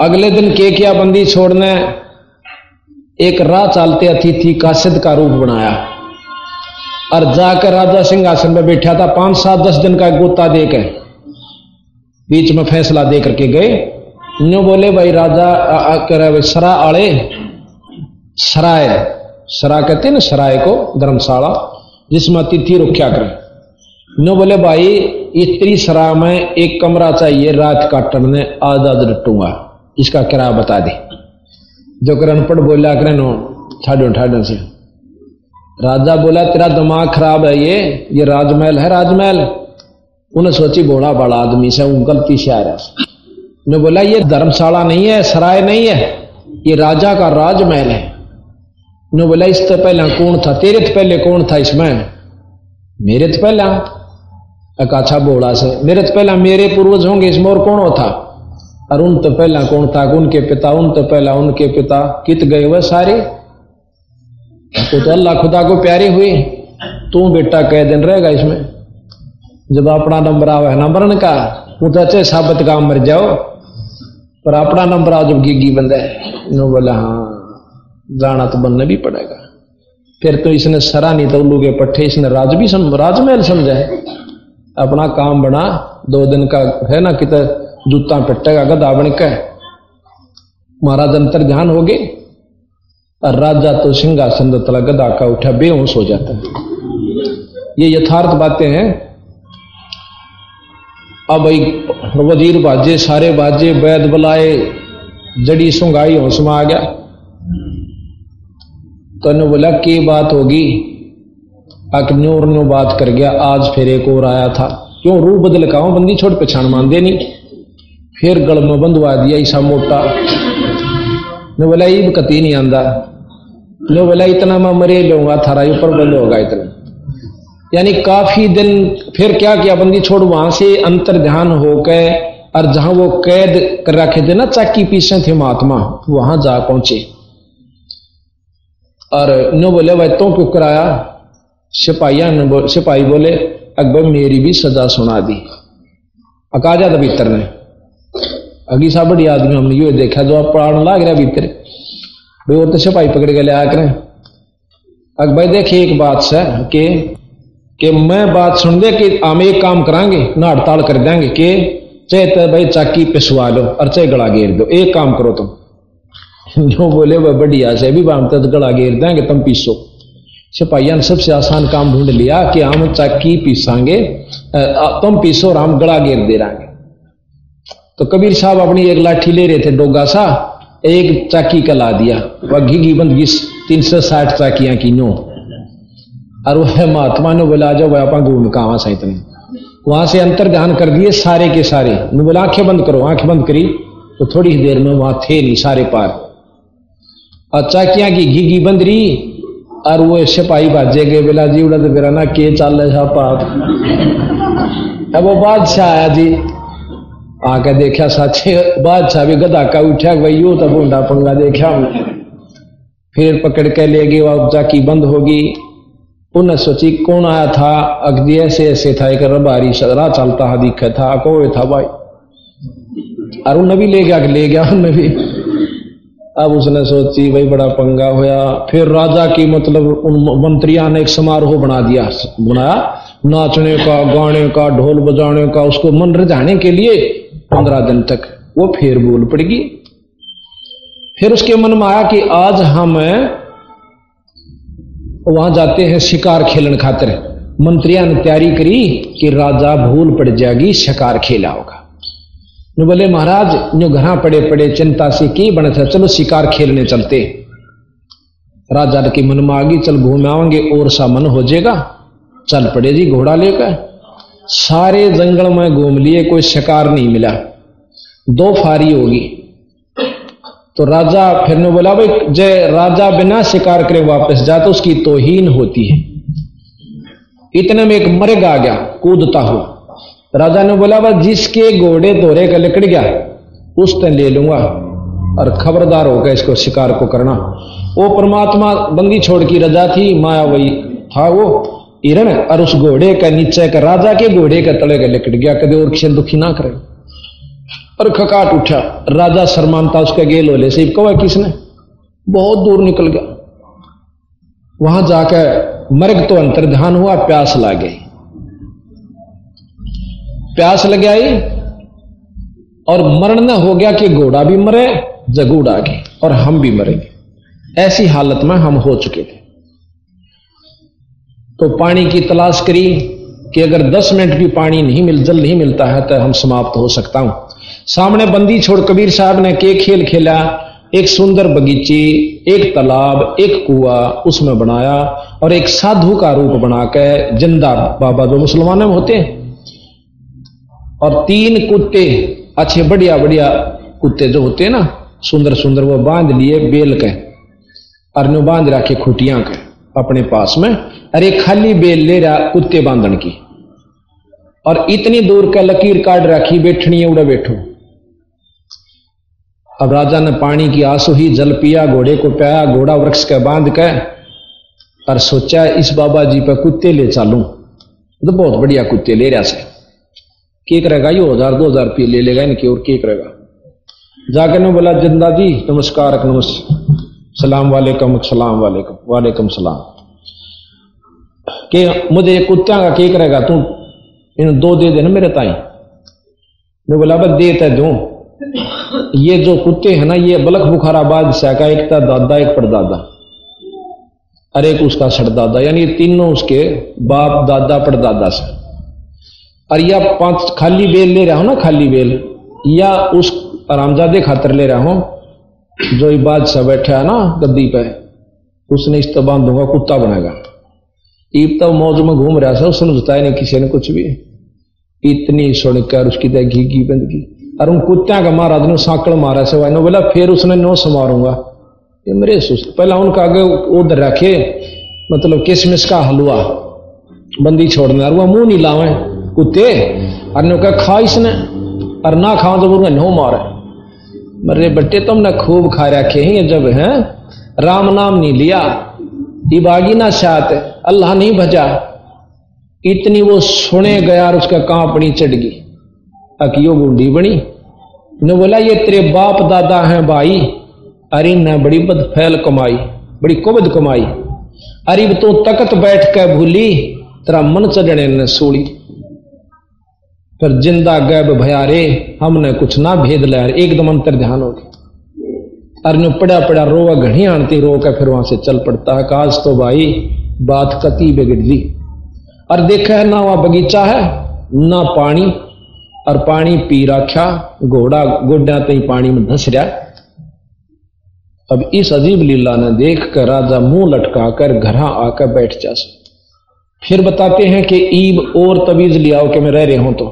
अगले दिन के क्या बंदी छोड़ने, एक राह चालते अतिथि कासिद का रूप बनाया। और जाकर राजा सिंहासन में बैठा था, पाँच सात दस दिन का गोता देकर। बीच में फैसला दे करके गए। न्यू बोले, भाई राजा कर सरा आड़े, सराय, सरा कहते ना, सराय को, धर्मशाला, जिसमें अतिथि रुख्या करें। नो बोले, भाई, इतनी सरा में एक कमरा चाहिए, रात काटने ने आधा डटूँगा इसका किराया बता दे। जो कर अनपढ़ बोला करे नो ठाडो ठाडो से राजा बोला, तेरा दिमाग खराब है ये ये राजमहल है राजमहल। उन्हें सोची बोला बड़ा आदमी से गलती आ रहा ने बोला, ये धर्मशाला नहीं है, सराय नहीं है, ये राजा का राजमहल है। ने बोला इससे पहले कौन था, तेरे तो पहले कौन था इसमें मेरे तो पहला? अच्छा बोला से, मेरे तो पहला मेरे पूर्वज होंगे, इसमें और कौन होता? और उन तो पहला कौन था, उनके पिता, उन तो पहला उनके पिता, कित गए वह सारे? तो, तो अल्लाह खुदा को प्यारे हुए तू बेटा कह दिन रहेगा इसमें। जब अपना नंबर आवे है नंबर का वो तो अच्छे साबित काम मर जाओ। पर अपना नंबर आओ जब गिगी बंदा है बोला हाँ जाना तो बनना भी पड़ेगा। फिर तो इसने सरा नहीं तो उल्लू के पट्टे इसने राज भी सम, राजमहल समझा है। अपना काम बना दो दिन का है ना कित जूता पिटेगा गदा बन के। महाराज अंतर ध्यान हो गए। और राजा तो सिंहासन तला गदा का उठा बेहोश हो जाता है। ये यथार्थ बातें हैं। अब भाई, वज़ीर बाजे, सारे बाजे वैद बुलाए, जड़ी सुंगाई होश में आ गया। तो ने बोला, की बात होगी? न्योर न्यो बात कर गया। आज फिर एक और आया था। क्यों रूप बदल का बंदी छोड़ पछाण मान दे नहीं। फिर गल में बंधवा दिया ईसा मोटा। ने बोला ईब कती नहीं आंदा। ने बोला इतना मैं मरे लूँगा थारा ऊपर बंद होगा इतना। यानी काफ़ी दिन फिर क्या किया बंदी छोड़ वहाँ से अंतर ध्यान होकर और जहाँ वो कैद कर रखे थे ना चाकी पीछे थे महात्मा वहाँ जा पहुँचे। और नो बोले भाई तो क्यों कराया? सिपाहिया ने बो, सिपाही बोले अकबर मेरी भी सजा सुना दी। अकाजा था भीतर ने। अगी सा बड़ी आदमी हमने यो देखा जो आप पढ़ाने लाग रहा भीतर। भाई, वो तो सिपाही पकड़ के ले करें। अकबर देखिए एक बात से कि कि मैं बात सुन दे कि हम एक काम करांगे ना हड़ताल कर देंगे कि चाहे तो भाई चाकी पिसवा लो और चाहे गला घेर दो। एक काम करो तुम। जो बोले वह बढ़िया से भी बांधते तो गला घेर देंगे, तुम पीसो। सिपाहिया ने सबसे आसान काम ढूंढ लिया कि हम चाकी पीसांगे तुम पीसो और हम गला घेर दे रहे तो कबीर साहब अपनी एक लाठी ले रहे थे, डोगा सा एक चाकी का ला दिया। वह घी घी बंद तीन सौ साठ चाकियाँ की नो। और वह महात्मा ने बोला जाओ, वह आप घूम, कहा सा इतने वहाँ से अंतर ध्यान कर दिए सारे के सारे। ने बोला, आँखें बंद करो, आँखें बंद करी। तो थोड़ी देर में वहाँ थे नहीं, सारे पार। और चाकिया की घी घी बंद रही, और वो सिपाही भाजे गए, बेला जी, उड़ा तो मेरा ना, के चाल रहा पाप? अब वो बादशाह आया जी। आके देखा साचे बादशाह भी गदा का उठा भाई यू तो बूंदा पंगा देखा फिर पकड़ के ले गए वह चाकी बंद होगी उन्हें सोची, कौन आया था? अगदी ऐसे ऐसे था, एक रबारी सदरा चलता हा दिखा था। को था भाई। और उन्हें भी ले गया ले गया उन्हें भी। अब उसने सोची भाई बड़ा पंगा होया। फिर राजा की मतलब उन मंत्रियों ने एक समारोह बना दिया, बनाया। नाचने का, गाने का, ढोल बजाने का, उसको मन रजाने के लिए पंद्रह दिन तक, वो फिर बोल पड़गी। फिर उसके मन में आया कि आज हम, वहाँ जाते हैं शिकार खेलन खातर। मंत्रिया ने तैयारी करी कि राजा भूल पड़ जाएगी, शिकार खेला होगा बोले, महाराज जो घर पड़े पड़े, चिंता से की बने था? चलो शिकार खेलने चलते। राजा के मन में आ गई चल घूम आवेंगे, और सा मन हो जाएगा। चल पड़े जी, घोड़ा लेकर। सारे जंगल में घूम लिए, कोई शिकार नहीं मिला। दो फारी होगी तो राजा फिर ने बोला, भाई, जय राजा बिना शिकार करे वापस जा तो उसकी तोहीन होती है। इतने में एक मर्ग आ गया, कूदता हुआ। राजा ने बोला, भाई, जिसके घोड़े दोहरे का लिकड़ गया उस दिन ले लूँगा। और खबरदार होगा इसको शिकार को करना। वो परमात्मा बंदी छोड़ की रजा थी, माया वही था वो। हिरण और उस घोड़े का नीचे का राजा के घोड़े का तले का लिकट गया, कभी और किसी दुखी ना करे। और खकाट उठा, राजा शर्मानता उसके गेल होले से, कहा किसने? बहुत दूर निकल गया। वहाँ जाकर मर्ग तो अंतर ध्यान हुआ, प्यास ला गई प्यास लग आई और मरण न हो गया कि घोड़ा भी मरे, जगूड़ आ गई और हम भी मरेंगे ऐसी हालत में हम हो चुके थे। तो पानी की तलाश करी कि अगर 10 मिनट भी पानी नहीं मिल, जल नहीं मिलता है तो हम समाप्त हो सकता हूँ। सामने बंदी छोड़ कबीर साहब ने के खेल खेला, एक सुंदर बगीचे, एक तालाब, एक कुआ उसमें बनाया और एक साधु का रूप बनाकर ज़िंदा बाबा जो मुसलमान में होते हैं। और तीन कुत्ते, अच्छे बढ़िया बढ़िया कुत्ते जो होते हैं ना, सुंदर सुंदर वो बाँध लिए बेल के, और बाँध रखे खुटियाँ के। अपने पास में। अरे खाली बेल ले रहा, कुत्ते बांधन की। और इतनी दूर का लकीर काट रखी बैठनी है, उड़ा बैठो। अब राजा ने पानी की आँसू ही जल पिया, घोड़े को पाया, घोड़ा वृक्ष के बाँध के। और सोचा, इस बाबा जी पर कुत्ते ले चालू। तो बहुत बढ़िया कुत्ते ले रहा से। के करेगा ये हज़ार, दो हज़ार रुपये ले लेगा, इनकी और के करेगा जाकर ने बोला, ज़िंदा जी, नमस्कार नमस्कार। सलाम वालेकुम सलाम वालेकुम वालेकुम सलाम। के मुझे कुत्तिया का के करेगा तू इन दो दे देना मेरे ताई। मैं बोला बस दे तो दू। ये जो कुत्ते हैं ना, ये बलख बुखाराबाद से का एक था दादा, एक परदादा। और एक उसका सरदादा, यानी तीनों उसके बाप, दादा, परदादा से। और या पाँच खाली बेल ले रहा हूँ ना, खाली बेल, या उस आरामजादे खातर ले रहा हूँ जो बादशाह बैठा है ना गद्दी पे, उसने इस तो बांधूँगा, कुत्ता बनेगा। ईब तो मौज में घूम रहा था, उसने बताया नहीं किसी ने कुछ भी। इतनी सुनकर उसकी तो घी घी बंद की। और उन कुत्तिया का महाराज ने साकड़ मारा से वाइनो बोला, फिर उसने नो समारूँगा ये मेरे सुस्त पहला उनका आगे उधर रखे मतलब किसमिस का हलवा? बंदी छोड़ने वह मुँह नहीं लावे, कुत्ते। और ने कहा खा इसने, और ना खाओ तो बोलूँगा, नो मारे। मरे बट्टे तुमने खूब खा रखे हैं जब, है? राम नाम नहीं लिया। इबागी ना शात अल्लाह नहीं भजा। इतनी वो सुने गया और उसका कांपड़ी चढ़ गई। अकियो बूढ़ी बनी। ने बोला, ये तेरे बाप दादा हैं भाई। अरे न, बड़ी बद फैल कमाई, बड़ी कुबद कमाई। अरे तो तकत बैठ कर भूली, तेरा मन चढ़ने ने सोड़ी पर ज़िंदा गैब भयारे हमने कुछ ना भेद लिया एकदम अंतर ध्यान हो गया। अरे पड़ा पड़ा रोवा घनी आनती रो के फिर वहाँ से चल पड़ता। है काज तो भाई, बात कति बिगड़ दी और देखा है ना वहाँ बगीचा है, ना पानी। और पानी पी रखा घोड़ा गोड्या तई पानी में धस रहा अब इस अजीब लीला ने देख कर राजा मुँह लटका कर घर आकर बैठ जा फिर बताते हैं कि ईब और तवीज लियाओ के मैं रह रहे हूँ तो।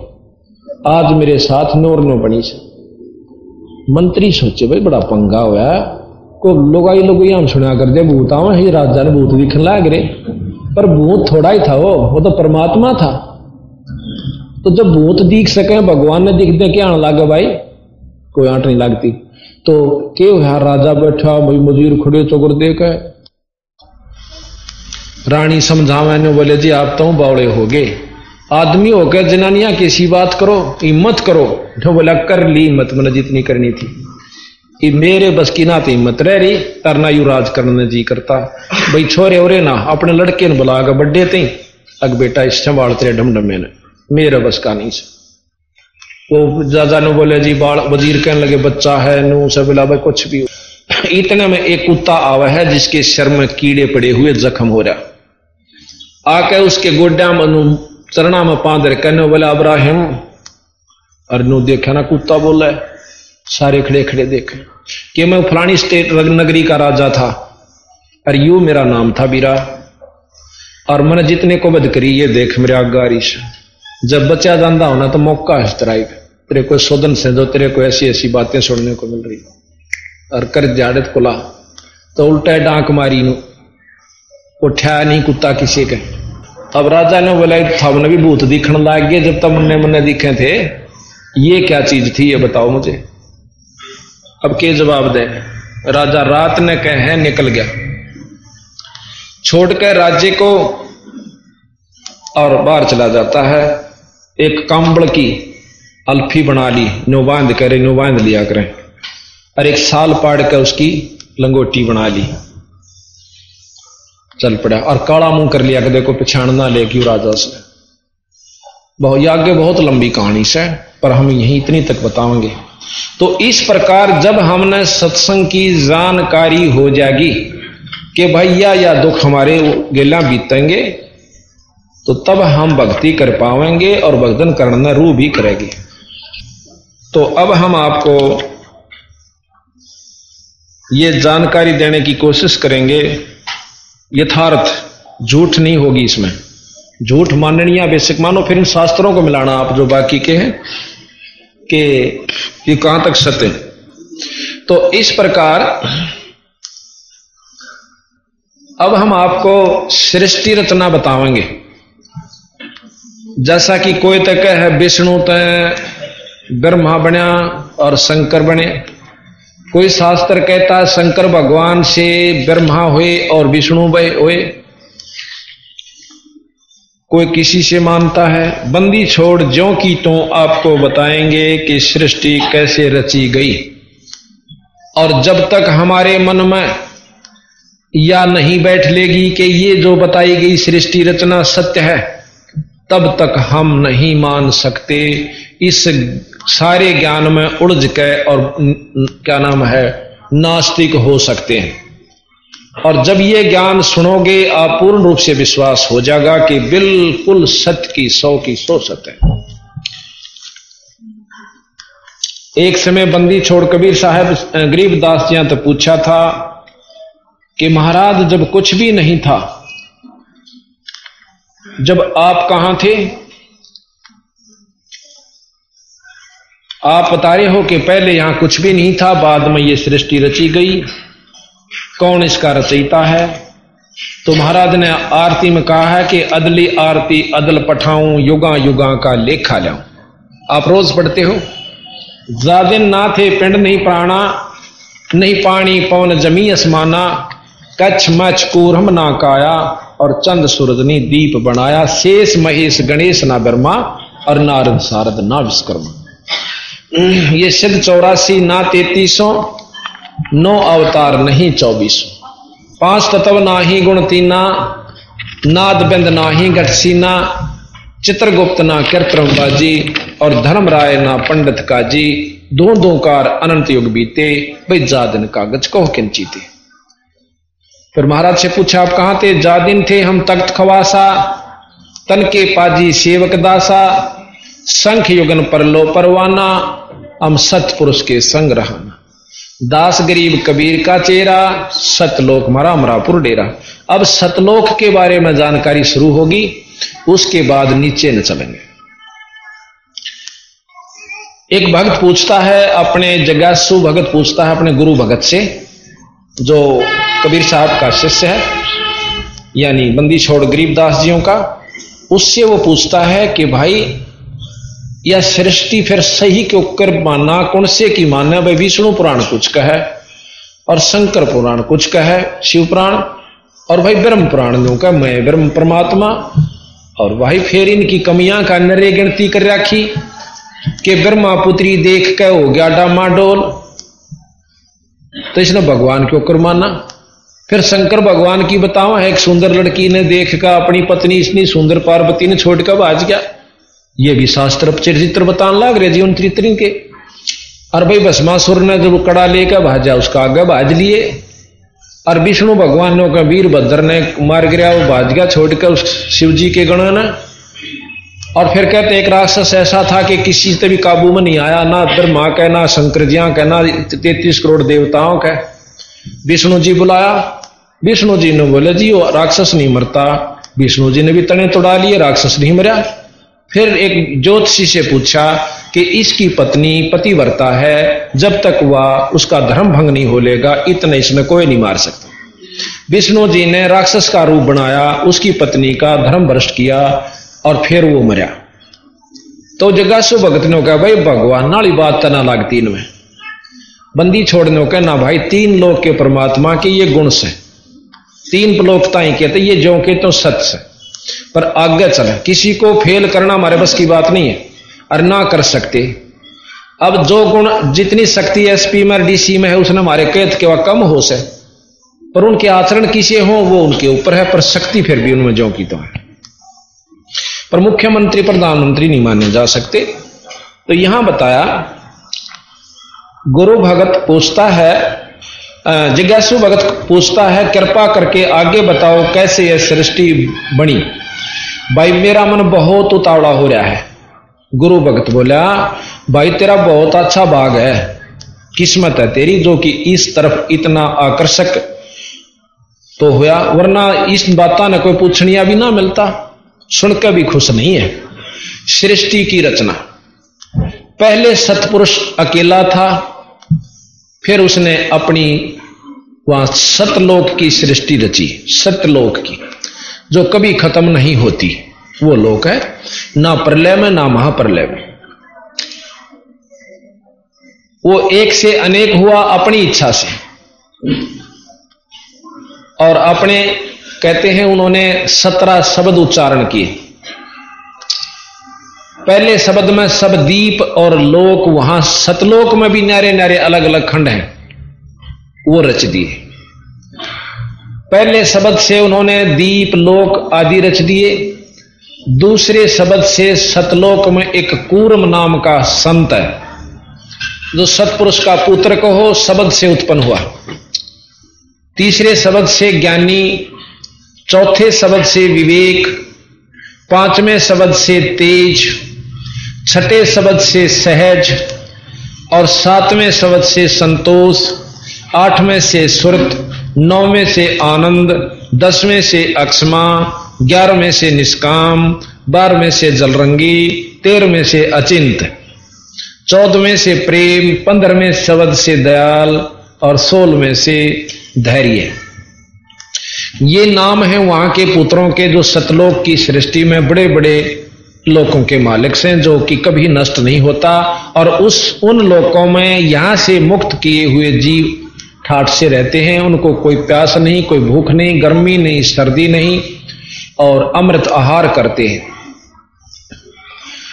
आज मेरे साथ नोर नो बनी से। मंत्री सोचे, भाई, बड़ा पंगा हुआ को लोग आई लोग हम सुना कर दे भूत आवा ही राजा ने भूत दिखने लाग रहे पर भूत थोड़ा ही था वो वो तो परमात्मा था। तो जब भूत दिख सके, भगवान ने दिखते क्या आने लगा, भाई, कोई आंट नहीं लगती। तो के हुआ राजा बैठा भाई मजूर खड़े चौकर देख रानी समझावे ने बोले, जी, आप तो बावड़े हो गए। आदमी होकर जनानिया, कैसी बात करो, हिम्मत करो। जो बोला, कर ली हिम्मत, मैंने जितनी करनी थी। ये मेरे बस की ना तो हिम्मत रह रही तरना यू राज करने जी करता। भाई छोरे, ओरे ना, अपने लड़के ने बुला कर बड्डे थे अग बेटा, इस संभाल तेरे ढमढमे ने। मेरे बस का नहीं से वो जाजा ने बोले, जी, बाल वज़ीर कहने लगे, बच्चा है, नू से बोला भाई कुछ भी इतने में एक कुत्ता आवा है, जिसके शर में कीड़े पड़े हुए जख्म हो रहा। आके उसके गोड्या में चरणा में पादर कहने बोला, अब्राहिम और देखा ना, कुत्ता बोला है, सारे खड़े खड़े देखे। कि मैं फलानी स्टेट नगरी का राजा था और यू मेरा नाम था बीरा। और मैंने जितने को बद करी, ये देख मेरे आगारिश जब बचा जाता होना तो मौका है तराई तेरे को शोधन से जो तेरे को ऐसी ऐसी बातें सुनने को मिल रही। और कर जाड़त कुला तो उल्टा डांक मारी नु। उठा नहीं कुत्ता किसी के। अब राजा ने बोला था ने भी भूत दिखने लग गए जब तब मुन्ने मुन्ने दिखे थे। ये क्या चीज़ थी ये बताओ मुझे? अब के जवाब दे, राजा रात ने कहे निकल गया। छोड़ कर राज्य को और बाहर चला जाता है। एक कंबल की अल्फी बना ली नो बाँध करे नो बाँध लिया करें। और एक साल पाड़ कर उसकी लंगोटी बना ली। चल पड़ा। और काला मुँह कर लिया कि देखो पिछाड़ना ले क्यों राजा से? बहुत आगे बहुत लंबी कहानी से पर हम यही इतनी तक बताएँगे। तो इस प्रकार जब हमने सत्संग की जानकारी हो जाएगी कि भैया, या दुख हमारे गेला बीतेंगे तो तब हम भक्ति कर पाएँगे और भक्तन करना रू भी करेगी। तो अब हम आपको ये जानकारी देने की कोशिश करेंगे यथार्थ झूठ नहीं होगी इसमें। झूठ माननीय बेसिक मानो फिर इन शास्त्रों को मिलाना आप जो बाकी के हैं कि ये कहाँ तक सत्य तो इस प्रकार अब हम आपको सृष्टि रचना बतावेंगे जैसा कि कोई तक है विष्णु तय, ब्रह्मा बना और शंकर बने। कोई शास्त्र कहता शंकर भगवान से ब्रह्मा हुए और विष्णु हुए। कोई किसी से मानता है, बंदी छोड़ जो की तो आपको बताएँगे कि सृष्टि कैसे रची गई। और जब तक हमारे मन में या नहीं बैठ लेगी कि ये जो बताई गई सृष्टि रचना सत्य है, तब तक हम नहीं मान सकते। इस सारे ज्ञान में उड़ज के और क्या नाम है, नास्तिक हो सकते हैं। और जब ये ज्ञान सुनोगे आप पूर्ण रूप से विश्वास हो जाएगा कि बिल्कुल सत्य की, सौ की, सौ सत्य है। एक समय बंदी छोड़ कबीर साहब गरीबदास जी तो पूछा था कि महाराज, जब कुछ भी नहीं था, जब आप कहाँ थे? आप बता रहे हो कि पहले यहाँ कुछ भी नहीं था, बाद में ये सृष्टि रची गई। कौन इसका रचयिता है? तो महाराज ने आरती में कहा है कि अदली आरती अदल पठाऊं युगा युगा का लेखा लाऊं। आप रोज पढ़ते हो? जादिन ना थे पिंड नहीं प्राणा, नहीं पानी पवन जमी असमाना कच्छ मच कूरम ना काया, और चंद सूरजनी दीप बनाया, शेष महेश गणेश ना ब्रह्मा, और नारद सारद ना विश्वकर्मा। ये सिद्ध चौरासी ना तैतीसों, नौ अवतार नहीं चौबीसों। पाँच तत्व ना ही गुण तीना, नाद बिंद ना ही घटसीना चित्रगुप्त ना बाजी और धर्म राय ना पंडित काजी, दो दो कार अनंत युग बीते भाई जा दिन कागज़ कहो किंचीते फिर महाराज से पूछा, आप कहाँ थे? जा दिन थे हम तख्त खवासा, तन के पाजी सेवक दासा, संख युगन पर लो परवाना हम सतपुरुष के संग रहना दास गरीब कबीर का चेहरा, सतलोक मरा मरापुर डेरा। अब सतलोक के बारे में जानकारी शुरू होगी, उसके बाद नीचे न चलेंगे। एक भक्त पूछता है, अपने जगासु भगत पूछता है, अपने गुरु भगत से, जो कबीर साहब का शिष्य है, यानी बंदी छोड़ गरीबदास जियों का, उससे वो पूछता है कि भाई या सृष्टि फिर सही के उकर माना, कौन से की मानना भाई विष्णु पुराण कुछ कहे, और शंकर पुराण कुछ कहे, शिव पुराण, और भाई ब्रह्म पुराण जो कह, मैं ब्रह्म परमात्मा, और भाई फिर इनकी कमियाँ का नरे गिनती कर रखी, के ब्रह्मा पुत्री देख के हो गया डामा डोल। तो इसने भगवान के ऊपर माना। फिर शंकर भगवान की बताओ एक सुंदर लड़की ने देख कर अपनी पत्नी इतनी सुंदर पार्वती ने छोड़कर भाज गया। ये भी शास्त्र चरित्र बताने लग रहे जीवन चरित्र के। और भाई भस्मासुर ने जब कड़ा लेकर भाजा, उसका आगे भाज लिए। और विष्णु भगवान ने वीर भद्र ने मार गिरा, वो भाज गया छोड़कर उस शिव जी के गण ने और फिर कहते एक राक्षस ऐसा था कि किसी से भी काबू में नहीं आया, ना ब्रह्मा का ना शंकर जिया का ना तैतीस करोड़ देवताओं का विष्णु जी बुलाया। विष्णु जी ने बोले, जी, वो राक्षस नहीं मरता। विष्णु जी ने भी तने तोड़ा लिए, राक्षस नहीं मरा। फिर एक ज्योतिषी से पूछा कि इसकी पत्नी पतिवर्ता है, जब तक वह उसका धर्म भंग नहीं हो लेगा, इतने इसमें कोई नहीं मार सकता। विष्णु जी ने राक्षस का रूप बनाया, उसकी पत्नी का धर्म भ्रष्ट किया और फिर वो मरा। तो जगासु भगत ने कहा भाई भगवान, नाली बात तना लगती में। बंदी छोड़ने का, ना भाई, तीन लोग के परमात्मा के ये गुण से। तीन लोकता ही कहते, ये जो के तो सत्य पर आगे चले किसी को फेल करना हमारे बस की बात नहीं है, और ना कर सकते। अब जो गुण जितनी शक्ति एसपी में डीसी में है, उसने हमारे कैद के वह कम हो से। पर उनके आचरण किसे हो, वो उनके ऊपर है, पर शक्ति फिर भी उनमें जो की तो है। पर मुख्यमंत्री, प्रधानमंत्री नहीं माने जा सकते। तो यहाँ बताया, गुरु भगत पूछता है जिज्ञासु भगत पूछता है, कृपा करके आगे बताओ, कैसे यह सृष्टि बनी? भाई, मेरा मन बहुत उतावड़ा हो रहा है। गुरु भगत बोला, भाई, तेरा बहुत अच्छा भाग है। किस्मत है तेरी, जो कि इस तरफ़ इतना आकर्षक तो हुआ वरना इस बाता ने कोई पूछनिया भी ना मिलता। सुनकर भी खुश नहीं है। सृष्टि की रचना। पहले सतपुरुष अकेला था फिर उसने अपनी वहाँ सतलोक की सृष्टि रची, सतलोक की। जो कभी खत्म नहीं होती, वो लोक है। ना प्रलय में, ना महाप्रलय में। वो एक से अनेक हुआ अपनी इच्छा से। और अपने, कहते हैं, उन्होंने सत्रह शब्द उच्चारण किए। पहले शब्द में सब दीप और लोक, वहाँ सतलोक में भी नारे नारे अलग अलग खंड हैं। वो रच दिए। पहले शब्द से उन्होंने दीप, लोक आदि रच दिए। दूसरे शब्द से सतलोक में एक कूर्म नाम का संत है। जो सतपुरुष का पुत्र कहो शब्द से उत्पन्न हुआ। तीसरे शब्द से ज्ञानी, चौथे शब्द से विवेक, पाँचवें शब्द से तेज छठे शब्द से सहज और सातवें शब्द से संतोष, आठवें से सुरत, नौवें से आनंद, दसवें से अक्षमा, ग्यारहवें से निष्काम, बारहवें से जलरंगी, तेरहवें से अचिंत, चौदहवें से प्रेम, पंद्रहवें शब्द से दयाल और सोलहवें से धैर्य। ये नाम है वहाँ के पुत्रों के जो सतलोक की सृष्टि में बड़े बड़े लोकों के मालिक से, जो कि कभी नष्ट नहीं होता, और उस, उन लोकों में यहाँ से मुक्त किए हुए जीव ठाठ से रहते हैं। उनको कोई प्यास नहीं, कोई भूख नहीं, गर्मी नहीं, सर्दी नहीं, और अमृत आहार करते हैं।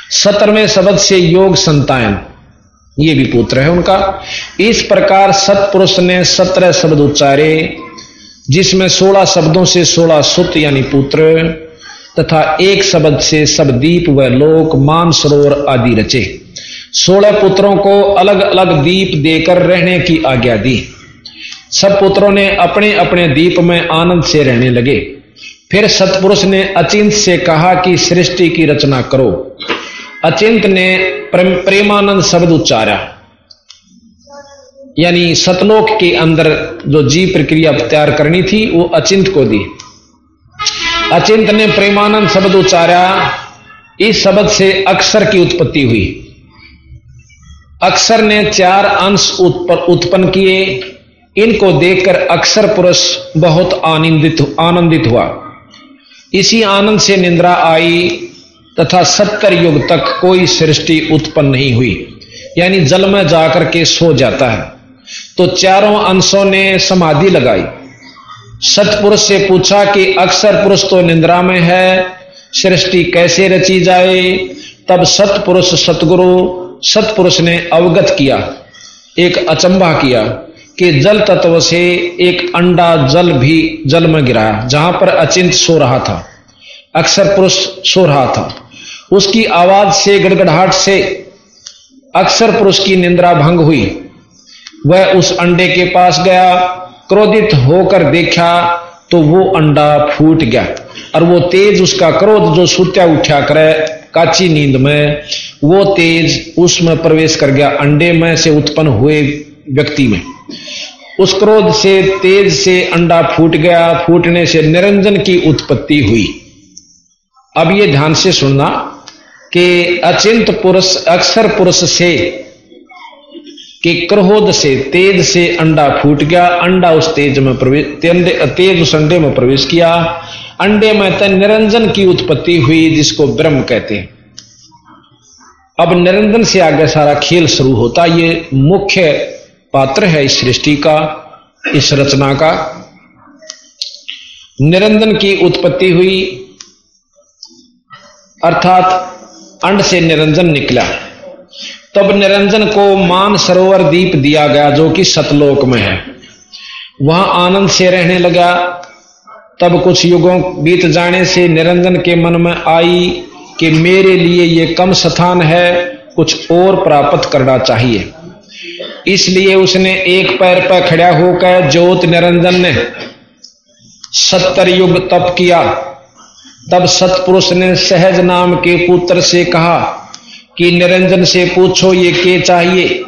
सत्रहवें शब्द से योग संतायन ये भी पुत्र है उनका। इस प्रकार सतपुरुष ने सत्रह शब्द उच्चारे, जिसमें सोलह शब्दों से सोलह सुत, यानी पुत्र तथा एक शब्द से सब दीप व लोक मान सरोवर आदि रचे। सोलह पुत्रों को अलग अलग दीप देकर रहने की आज्ञा दी। सब पुत्रों ने अपने अपने दीप में आनंद से रहने लगे। फिर सतपुरुष ने अचिंत से कहा कि सृष्टि की रचना करो। अचिंत ने प्रेमानंद शब्द उच्चारा। यानी सतलोक के अंदर जो जीव प्रक्रिया तैयार करनी थी, वो अचिंत को दी। अचिंत ने प्रेमानंद शब्द उच्चारा, इस शब्द से अक्षर की उत्पत्ति हुई। अक्षर ने चार अंश उत्पन्न किए। इनको देखकर अक्षर पुरुष बहुत आनंदित आनंदित हुआ। इसी आनंद से निंद्रा आई, तथा सत्तर युग तक कोई सृष्टि उत्पन्न नहीं हुई। यानी जल में जाकर के सो जाता है। तो चारों अंशों ने समाधि लगाई। सतपुरुष से पूछा कि अक्सर पुरुष तो निंद्रा में है, सृष्टि कैसे रची जाए? तब सतपुरुष सतगुरु, सतपुरुष ने अवगत किया, एक अचंबा किया कि जल तत्व से एक अंडा जल भी जल में गिरा जहाँ पर अचिंत सो रहा था। अक्सर पुरुष सो रहा था। उसकी आवाज़ से, गड़गड़ाहट से अक्सर पुरुष की निंद्रा भंग हुई। वह उस अंडे के पास गया क्रोधित होकर देखा तो वो अंडा फूट गया और वो तेज उसका क्रोध जो सुत्या उठा करे काची नींद में, वो तेज उसमें प्रवेश कर गया अंडे में से उत्पन्न हुए व्यक्ति में। उस क्रोध से, तेज से अंडा फूट गया, फूटने से निरंजन की उत्पत्ति हुई। अब ये ध्यान से सुनना कि अचिंत पुरुष, अक्सर पुरुष से कि क्रोध से, तेज से अंडा फूट गया। अंडा उस तेज में प्रवेश तेज उस अंडे में प्रवेश किया। अंडे में तय निरंजन की उत्पत्ति हुई, जिसको ब्रह्म कहते हैं। अब निरंजन से आगे सारा खेल शुरू होता। ये मुख्य पात्र है इस सृष्टि का, इस रचना का। निरंजन की उत्पत्ति हुई, अर्थात अंड से निरंजन निकला। तब निरंजन को मान सरोवर दीप दिया गया, जो कि सतलोक में है। वहाँ आनंद से रहने लगा। तब कुछ युगों बीत जाने से निरंजन के मन में आई कि मेरे लिए ये कम स्थान है, कुछ और प्राप्त करना चाहिए। इसलिए उसने एक पैर पर खड़ा होकर ज्योत निरंजन ने सत्तर युग तप किया। तब सतपुरुष ने सहज नाम के पुत्र से कहा कि निरंजन से पूछो, ये के चाहिए?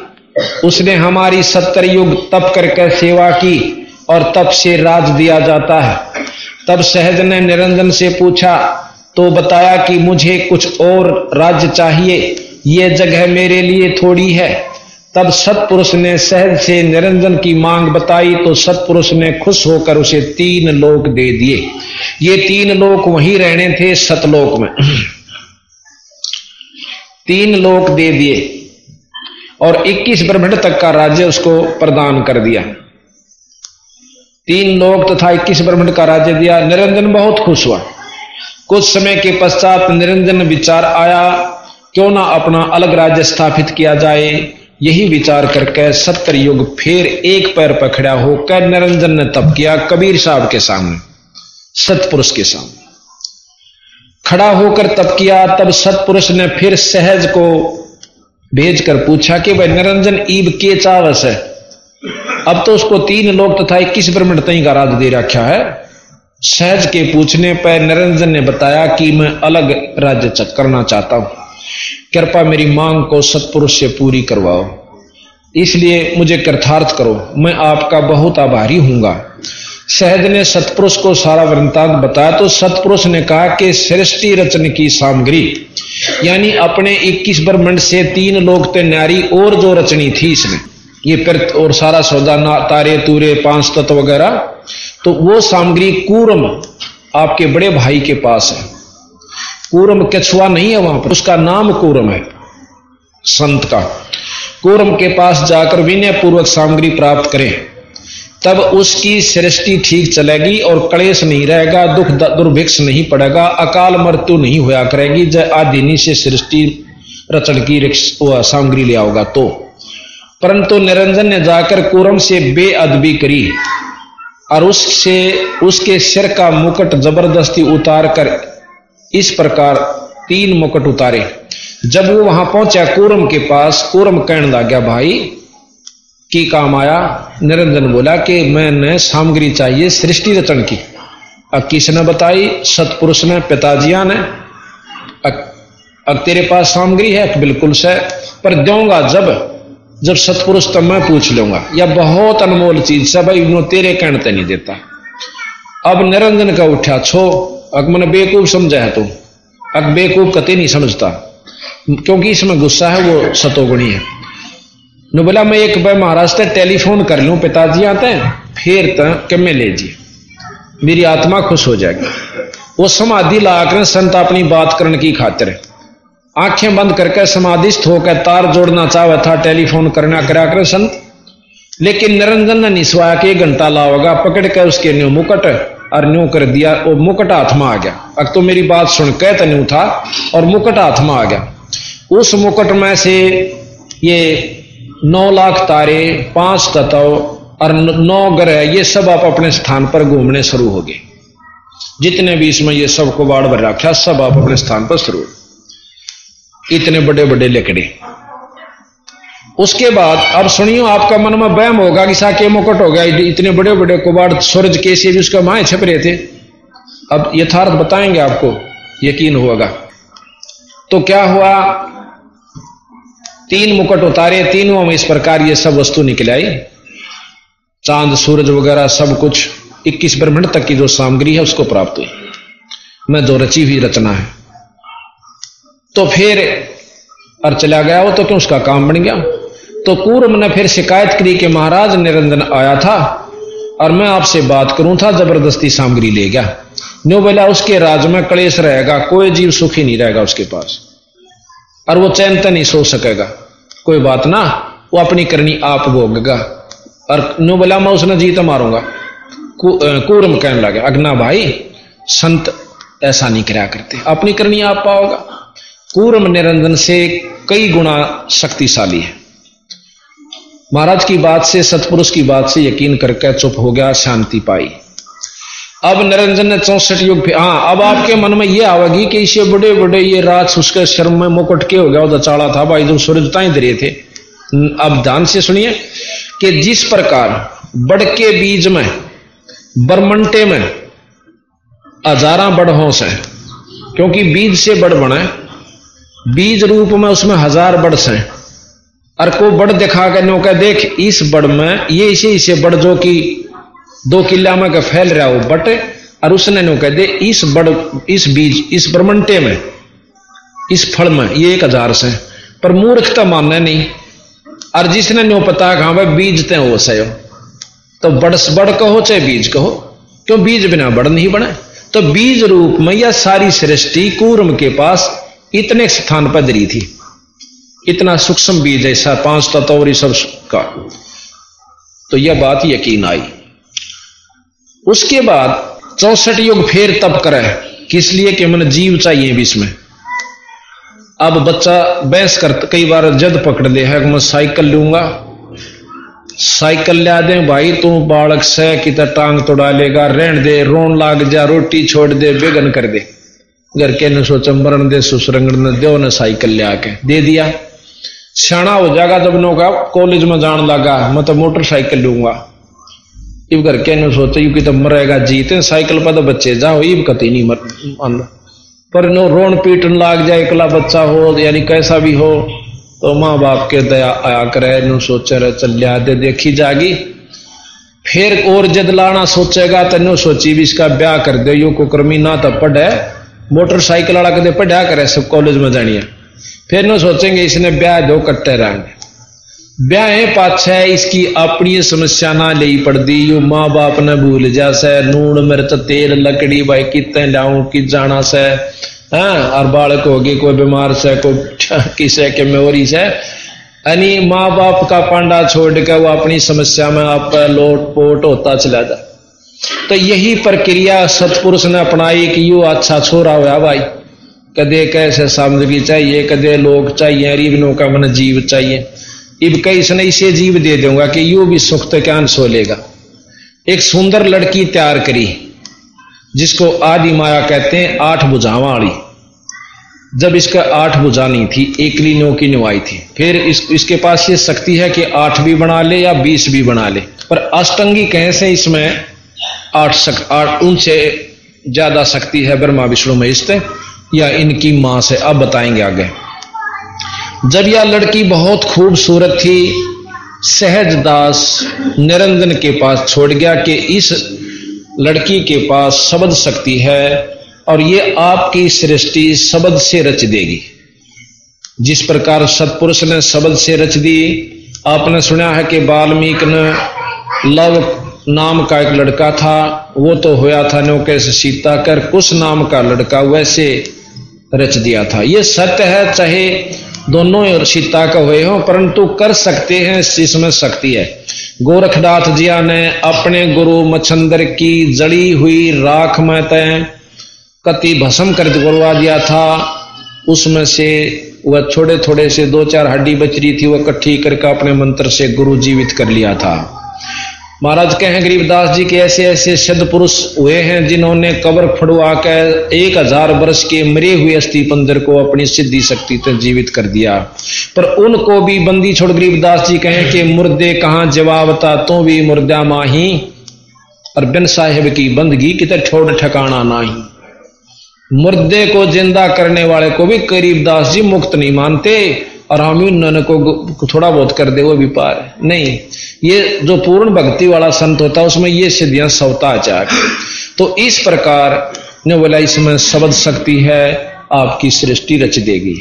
उसने हमारी सत्तर युग तप करके सेवा की और तप से राज दिया जाता है। तब सहज ने निरंजन से पूछा तो बताया कि मुझे कुछ और राज्य चाहिए? ये जगह मेरे लिए थोड़ी है। तब सतपुरुष ने सहज से निरंजन की मांग बताई तो सतपुरुष ने खुश होकर उसे तीन लोक दे दिए। ये तीन लोक वहीं रहने थे सतलोक में। तीन लोक दे दिए और 21 ब्रह्मंड तक का राज्य उसको प्रदान कर दिया। तीन लोक तथा तो 21 ब्रह्मण का राज्य दिया। निरंजन बहुत खुश हुआ। कुछ समय के पश्चात निरंजन विचार आया, क्यों ना अपना अलग राज्य स्थापित किया जाए? यही विचार करके सत्तर युग फिर एक पैर पर खड़ा होकर निरंजन ने तप किया कबीर साहब के सामने, सतपुरुष के सामने। खड़ा होकर तप किया, तब सतपुरुष ने फिर सहज को भेजकर पूछा कि, भाई निरंजन ईब के चावस है? अब तो उसको तीन लोग तथा इक्कीस ब्रह्मण तई का राज दे रखा है। सहज के पूछने पर निरंजन ने बताया कि, मैं अलग राज्य करना चाहता हूँ। कृपा मेरी मांग को सतपुरुष से पूरी करवाओ। इसलिए मुझे कृथार्थ करो। मैं आपका बहुत आभारी हूँगा। सहज ने सतपुरुष को सारा वृंतांत बताया तो सतपुरुष ने कहा कि सृष्टि रचन की सामग्री, यानी अपने 21 ब्रह्मंड से तीन लोग ते नारी और जो रचनी थी इसने ये फिर और सारा सौदा तारे, तूरे, पाँच तत्व वगैरह तो वो सामग्री कूरम आपके बड़े भाई के पास है। कूरम कछुआ नहीं है वहाँ पर, उसका नाम कूरम है, संत का। कूरम के पास जाकर विनय पूर्वक सामग्री प्राप्त करें। तब उसकी सृष्टि ठीक चलेगी और कलेश नहीं रहेगा, दुख दुर्भिक्ष नहीं पड़ेगा, अकाल मृत्यु नहीं होया करेगी, जय आदिनी से सृष्टि रचन की सामग्री ले आओगा तो। परंतु निरंजन ने जाकर कुरम से बेअदबी करी और उससे उसके सिर का मुकुट ज़बरदस्ती उतार कर इस प्रकार तीन मुकुट उतारे। जब वो वहाँ पहुँचा कुरम के पास, कुरम कहने लग गया, भाई की काम आया, निरंजन बोला कि मैंने सामग्री चाहिए सृष्टि रचन की। अब किसने बताई? सतपुरुष ने, पिताजिया ने। अब तेरे पास सामग्री है? बिल्कुल से। पर दूँगा जब जब सतपुरुष तब मैं पूछ लूँगा। यह बहुत अनमोल चीज़ से भाई तेरे कहते नहीं देता। अब निरंजन का उठा, छो अक मैंने बेकूफ समझा है तू। अक बेकूफ कते नहीं समझता। क्योंकि इसमें गुस्सा है, वो सतोगुणी है। नो बोला मैं एक बार महाराष्ट्र टेलीफोन कर लूँ, पिताजी आते हैं, फिर तो मैं ले जी। मेरी आत्मा खुश हो जाएगी। वो समाधि लाकर संत अपनी बात करने की खातिर। आँखें बंद करके समाधिस्थ होकर तार जोड़ना चाहे था, टेलीफोन करना करा कर संत। लेकिन निरंजन ने निस्वाया के घंटा लाओगा, पकड़ कर उसके न्यू मुकट और न्यू कर दिया और मुकट हाथ में आ गया। अब तो मेरी बात सुन कह तो न्यू था, और मुकट हाथ में आ गया। उस मुकट में से ये नौ लाख तारे, पाँच तत्व और नौ ग्रह ये सब आप अपने स्थान पर घूमने शुरू हो गए। जितने भी इसमें ये सबको बाढ़ भर रखा, सब आप अपने स्थान पर शुरू इतने बड़े बड़े लकड़ी। उसके बाद, अब सुनियो, आपका मन में बहम होगा कि साके मुकट हो गया, इतने बड़े बड़े कुबाड़, सूरज कैसे भी उसका माए छप रहे थे। अब यथार्थ बताएँगे आपको, यकीन होगा। तो क्या हुआ? तीन मुकट उतारे, तीनों में इस प्रकार ये सब वस्तु निकल आई। चाँद, सूरज वगैरह सब कुछ 21 ब्रह्मंड तक की जो सामग्री है उसको प्राप्त हुई। मैं जो रची हुई रचना है। तो फिर और चला गया वो तो क्यों उसका काम बन गया? तो कूर्म ने फिर शिकायत करी कि महाराज निरंजन आया था और मैं आपसे बात करूँ था, ज़बरदस्ती सामग्री ले गया। न्यू बोला, उसके राज में कलेश रहेगा, कोई जीव सुखी नहीं रहेगा उसके पास और वो चैन तो नहीं सो सकेगा। कोई बात ना, वो अपनी करनी आप भोगेगा और नो बोला, मैं उसने जीत मारूँगा। कूर्म कहने लगे, अग्ना भाई, संत ऐसा नहीं कराया करते। अपनी करनी आप पाओगा। कूर्म निरंजन से कई गुना शक्तिशाली है। महाराज की बात से, सतपुरुष की बात से यकीन करके चुप हो गया, शांति पाई। अब निरंजन ने चौसठ युग हाँ अब आपके मन में ये आवेगी कि इसे बड़े बड़े ये राज उसके शर्म में मुकुट के हो गया, उधर चाड़ा था, भाई जो सूरज ताई दे थे। अब ध्यान से सुनिए कि जिस प्रकार बड़ के बीज में, बरमंटे में हजारा बड़होंस है क्योंकि बीज से बड़ बने बीज रूप में उसमें हज़ार बड़स हैं और को बड़ दिखा के नो कह, देख, इस बड़ में ये इसे इसे बड़ जो कि दो किला में का फैल रहा हो बट और उसने नो कह दे, इस बड़, इस बीज, इस ब्रह्मंटे में, इस फल में, ये एक हज़ार से पर मूर्खता मानना नहीं। और जिसने नो पता कहा भाई बीज ते हो सयो। तो बड़ बड़ कहो, चाहे बीज कहो। क्यों बीज बिना बड़ नहीं बने? तो बीज रूप में यह सारी सृष्टि कूर्म के पास इतने स्थान पर दरी थी। इतना सूक्ष्म बीज ऐसा पाँच तत्व सब का। तो यह बात यकीन आई। उसके बाद चौसठ युग फेर तब करे। किस लिए? कि मैंने जीव चाहिए बीच में अब बच्चा बहस कर, कई बार जद पकड़ दे है मैं साइकिल लूँगा। साइकिल ला दे भाई, तू बालक से कि टांग तोड़ा लेगा? रहन दे, रोन लाग जा, रोटी छोड़ दे, बेगन कर दे। घर के ने मरण दे सुसरंगण ने दो ने साइकिल ले आके दे दिया। सियाणा हो जाएगा जब नो का कॉलेज में जान लगा, मैं तो मोटरसाइकिल लूँगा। इब घर के ने सोचा, यू कि तो मरेगा, जीते साइकिल पर तो बच्चे जाओ, इब कती नहीं मर पर नो रोन पीटन लाग जाए, इकला बच्चा हो, यानी कैसा भी हो तो माँ बाप के दया आया करे नु सोचे रहे, चल, लिया दे, देखी जागी। फिर और जद लाना सोचेगा तेनो सोची भी इसका ब्याह कर दे, यो को कर्मी ना तो पढ़े, मोटरसाइकिल वाला कदे पढ़ा करे, सब कॉलेज में जानिए। फिर न सोचेंगे, इसने ब्याह दो कट्टे रहेंगे ब्याह पाछे इसकी अपनी समस्या ना ले पड़ती यू माँ बाप ने भूल जा से नून मिर्च तेल लकड़ी भाई कितने लाऊ कि जाना से? हाँ और बालक होगी, कोई बीमार से, कोई किसे के मेरी से। यानी माँ बाप का पांडा छोड़ के वो अपनी समस्या में आप लोट पोट होता चला जाए तो यही प्रक्रिया सतपुरुष ने अपनाई कि यू अच्छा छोरा हुआ भाई। कदे कैसे सामग्री चाहिए, कदे लोग चाहिए रिबनों का मन जीव चाहिए। इब कई इसने इसे जीव दे दूँगा कि यू भी सुख तो क्या सो लेगा। एक सुंदर लड़की तैयार करी जिसको आदि माया कहते हैं आठ बुझावा वाली। जब इसका आठ बुझा नहीं थी एकली नो की नुआई थी। फिर इस, इसके पास ये शक्ति है कि आठ भी बना ले या बीस भी बना ले। पर अष्टंगी कैसे इसमें आठ सक आठ उनसे ज़्यादा शक्ति है ब्रह्मा विष्णु महेश या इनकी माँ से? अब बताएँगे आगे। जब यह लड़की बहुत खूबसूरत थी सहज दास निरंजन के पास छोड़ गया कि इस लड़की के पास शब्द शक्ति है और ये आपकी सृष्टि शब्द से रच देगी। जिस प्रकार सतपुरुष ने शब्द से रच दी, आपने सुना है कि वाल्मीकि ने लव नाम का एक लड़का था, वो तो होया था नो कैसे सीता कर कुछ नाम का लड़का वैसे रच दिया था। ये सत्य है, चाहे दोनों सीता का हुए हो, परंतु कर सकते हैं इसमें शक्ति है। गोरखनाथ जिया ने अपने गुरु मच्छंदर की जड़ी हुई राख में तय कति भस्म कर करवा दिया था। उसमें से वह थोड़े थोड़े से दो चार हड्डी बच रही थी, वह इकट्ठी करके अपने मंत्र से गुरु जीवित कर लिया था। महाराज कहें गरीबदास जी, के ऐसे ऐसे सिद्ध पुरुष हुए हैं जिन्होंने कब्र फड़वा कर एक हज़ार वर्ष के मरे हुए अस्थि पंजर को अपनी सिद्धि शक्ति तक जीवित कर दिया। पर उनको भी बंदी छोड़ गरीबदास जी कहें कि मुर्दे कहाँ जवाबता तो भी मुर्दा माही। और बिन साहेब की बंदगी कितने ठोड़ ठिकाना नाही। मुर्दे को ज़िंदा करने वाले को भी करीबदास जी मुक्त नहीं मानते। और हम उन्होंने को थोड़ा बहुत कर दे, वो भी पार है। नहीं, ये जो पूर्ण भक्ति वाला संत होता है, उसमें ये सिद्धियाँ सवता तो इस प्रकार ने बोला, इसमें शब्द शक्ति है, आपकी सृष्टि रच देगी।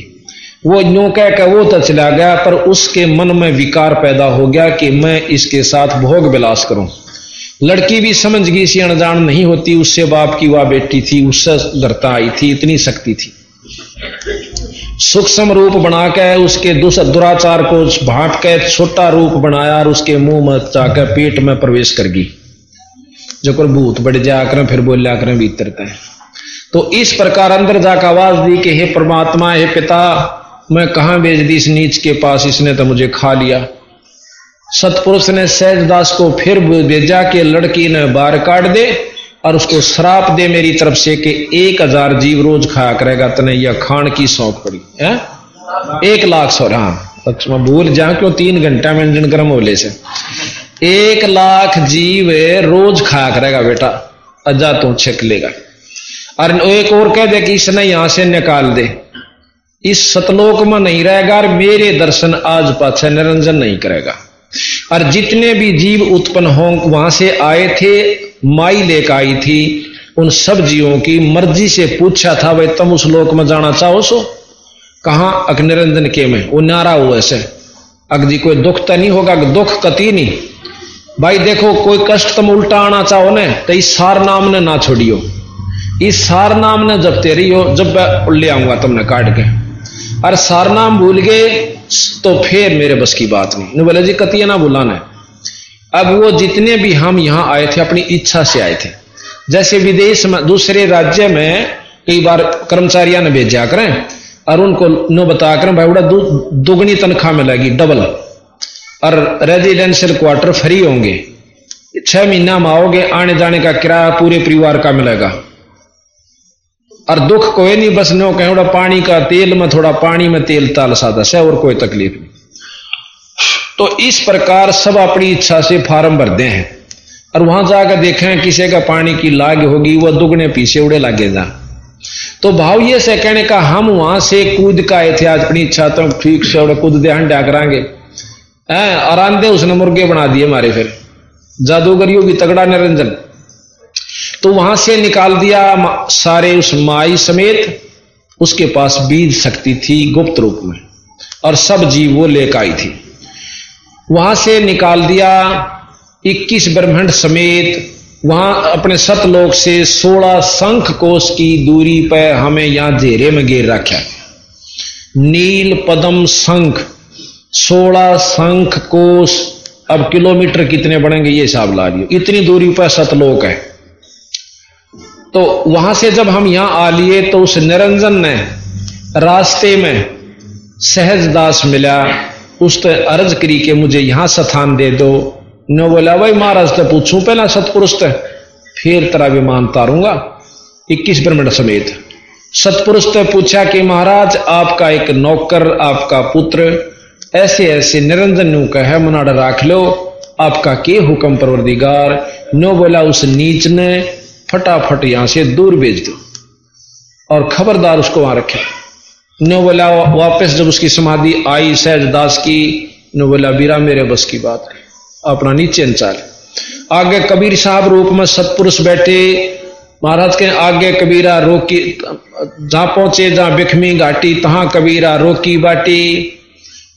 वो यूँ कह कर वो तो चला गया, पर उसके मन में विकार पैदा हो गया कि मैं इसके साथ भोग विलास करूँ। लड़की भी समझ गई सी अनजान नहीं होती, उससे बाप की वह बेटी थी, उससे डरता आई थी, इतनी शक्ति थी। सूक्ष्म रूप बनाकर उसके दुराचार को भाट के छोटा रूप बनाया और उसके मुँह में जाकर पेट में प्रवेश कर गई। जो कर भूत बढ़ जाकर फिर बोलिया करें भीतर है। तो इस प्रकार अंदर जाकर आवाज़ दी कि, हे परमात्मा, हे पिता, मैं कहा भेज दी इस नीच के पास? इसने तो मुझे खा लिया। सतपुरुष ने सहजदास को फिर भेजा कि, लड़की ने बार काट दे और उसको श्राप दे मेरी तरफ़ से कि एक हज़ार जीव रोज खाया करेगा तने यह खान की सौंप पड़ी, है? एक लाख सौ हाँ। भूल जा, क्यों? तीन घंटा में इंजन गर्म होले से। एक लाख जीव रोज खाया करेगा, बेटा। अजा तू छिक लेगा। और एक और कह दे कि इसने यहाँ से निकाल दे। इस सतलोक में नहीं रहेगा और मेरे दर्शन आज पाछे निरंजन नहीं करेगा। और जितने भी जीव उत्पन्न हो, वहाँ से आए थे माई लेकर आई थी, उन सब जीवों की मर्ज़ी से पूछा था, भाई, तुम उस लोक में जाना चाहो सो? कहा अक निरंजन के में? वो नारा हुआ ऐसे। जी, कोई दुख तो नहीं होगा? दुख कति नहीं। भाई, देखो, कोई कष्ट तुम उल्टा आना चाहो ने तो इस सार नाम ने ना छोड़ियो। इस सार नाम ने जब तेरी हो, जब मैं ले आऊँगा तुमने काट के। अरे सार नाम भूल गए तो फिर मेरे बस की बात नहीं। बोले, जी, कतिया ना बुलाना अब वो जितने भी हम यहाँ आए थे, अपनी इच्छा से आए थे। जैसे विदेश में, दूसरे राज्य में कई बार कर्मचारियों ने भेजा करें, और उनको नो बता कर, भाई बड़ा दुगनी तनख्वाह मिलेगी डबल। और रेजिडेंशियल क्वार्टर फ्री होंगे। छह महीना में आओगे, आने जाने का किराया पूरे परिवार का मिलेगा। और दुख कोई नहीं, बस नो कहीं पानी का तेल में, थोड़ा पानी में तेल ताल से और कोई तकलीफ़ नहीं। तो इस प्रकार सब अपनी इच्छा से फार्म भरते हैं। और वहाँ जाकर देखें किसी का पानी की लाग होगी, वह दुगने पीछे उड़े लागे जा। तो भाव ये से कहने का हम वहाँ से कूद का आए थे आज अपनी इच्छा तो ठीक से उड़े कूद दे हंडा करांगे और आंदे उसने मुर्गे बना दिए मारे फिर। जादूगरियों की तगड़ा निरंजन। तो वहाँ से निकाल दिया सारे उस माई समेत। उसके पास बीज शक्ति थी गुप्त रूप में। और सब जीव वो लेकर आई थी। वहाँ से निकाल दिया। 21 ब्रह्मंड समेत वहाँ अपने सतलोक से 16 संख कोष की दूरी पर हमें यहाँ घेरे में घेर रखा नील पदम संख 16 संख कोष अब किलोमीटर कितने बढ़ेंगे ये हिसाब ला लियो। इतनी दूरी पर सतलोक है। तो वहाँ से जब हम यहाँ आ लिए तो उस निरंजन ने रास्ते में सहज दास मिला। उस अर्ज़ करी के मुझे यहाँ स्थान दे दो। नो बोला, भाई महाराज तो पूछू पहला सतपुरुष तो? फिर तेरा विमान तारूँगा। इक्कीस ब्रह्मंड समेत। सतपुरुष तो पूछा कि, महाराज, आपका एक नौकर, आपका पुत्र, ऐसे ऐसे निरंजन नु कह, मनाड़ राख लो। आपका के हुक्म परवरदिगार? नो बोला, उस नीच ने फटाफट यहाँ से दूर भेज दो। और खबरदार उसको वहाँ रखे। नो बोला वापस जब उसकी समाधि आई सहज दास की नो बोला बीरा मेरे बस की बात है। अपना नीचे चाल आगे कबीर साहब रूप में सतपुरुष बैठे। महाराज के आगे कबीरा रोकी, जहाँ पहुँचे, जहाँ बिखमी घाटी, तहां कबीरा रोकी बाटी।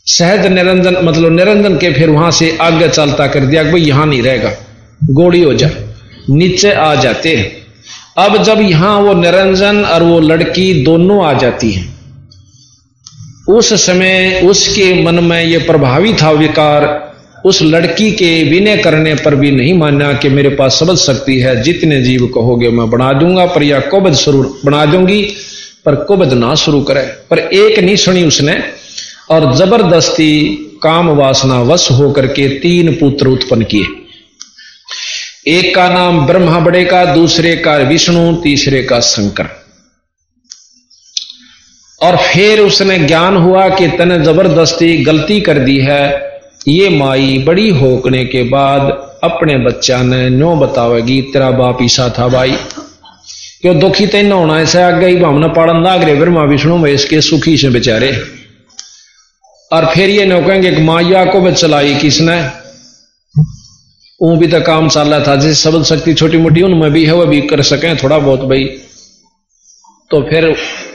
सहज निरंजन मतलब निरंजन के फिर वहाँ से आगे चलता कर दिया भाई यहाँ नहीं रहेगा। गोड़ी हो जा, नीचे आ जाते हैं। अब जब यहाँ वो निरंजन और वो लड़की दोनों आ जाती हैं उस समय उसके मन में ये प्रभावी था विकार। उस लड़की के विनय करने पर भी नहीं माना कि मेरे पास समझ सकती है। जितने जीव कहोगे मैं बना दूँगा, पर या कुबद शुरू बना दूँगी, पर कुबद ना शुरू करे। पर एक नहीं सुनी उसने, और ज़बरदस्ती काम वासना वश होकर के तीन पुत्र उत्पन्न किए। एक का नाम ब्रह्मा, बड़े का, दूसरे का विष्णु, तीसरे का शंकर। और फिर उसने ज्ञान हुआ कि तने ज़बरदस्ती गलती कर दी है। ये माई बड़ी होकने के बाद अपने बच्चा ने नो बतावेगी, तेरा बाप ईसा था भाई। क्यों दुखी तेन होना ऐसे आगे ही भावना पाड़न लाग रहे ब्रह्मा विष्णु में इसके सुखी से बेचारे। और फिर ये नो कहेंगे माया को भी चलाई किसने? वो भी तो काम चल रहा था, जैसे सबल शक्ति छोटी मोटी उनमें भी है, वह भी कर सके थोड़ा बहुत भाई। तो फिर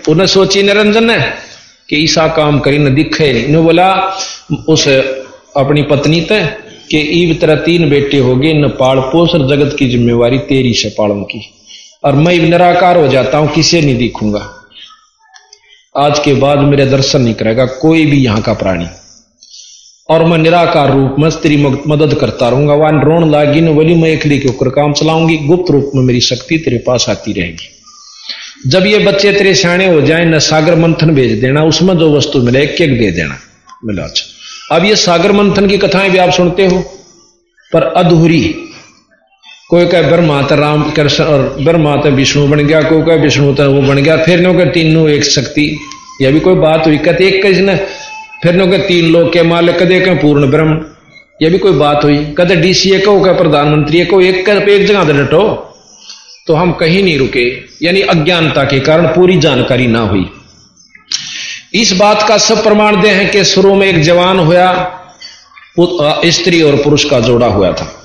उन्हें सोची निरंजन ने कि ईसा काम करी न दिखे नहीं। बोला, उस अपनी पत्नी ते कि ईब तेरा तीन बेटे हो गए, न पाल पोष और जगत की जिम्मेवारी तेरी से पालन की। और मैं निराकार हो जाता हूँ, किसे नहीं दिखूँगा। आज के बाद मेरे दर्शन नहीं करेगा, कोई भी यहाँ का प्राणी। और मैं निराकार रूप में स्त्री मदद करता रहूँगा। वन रोन लागी न बोली मैं एकली के ऊपर काम चलाऊँगी, गुप्त रूप में मेरी शक्ति तेरे पास आती रहेगी। जब ये बच्चे तेरे सियाणे हो जाए, न सागर मंथन भेज देना, उसमें जो वस्तु मिले, एक एक दे देना। मिला अच्छा। अब ये सागर मंथन की कथाएँ भी आप सुनते हो, पर अधूरी। कोई कह ब्रह्मा तो राम कृष्ण और ब्रह्मा तो विष्णु बन गया, कोई कह, विष्णु तो वो बन गया, फिर नो कर तीनों एक शक्ति। यह भी कोई बात हुई, कहते एक ने फिर नो के तीन लोग के मालिक कदे के पूर्ण ब्रह्म। यह भी कोई बात हुई कदे डीसीए को क्या प्रधानमंत्री को एक एक जगह दे डटो। तो हम कहीं नहीं रुके। यानी अज्ञानता के कारण पूरी जानकारी ना हुई। इस बात का सब प्रमाण दे हैं कि शुरू में एक जवान हुआ स्त्री और पुरुष का जोड़ा हुआ था।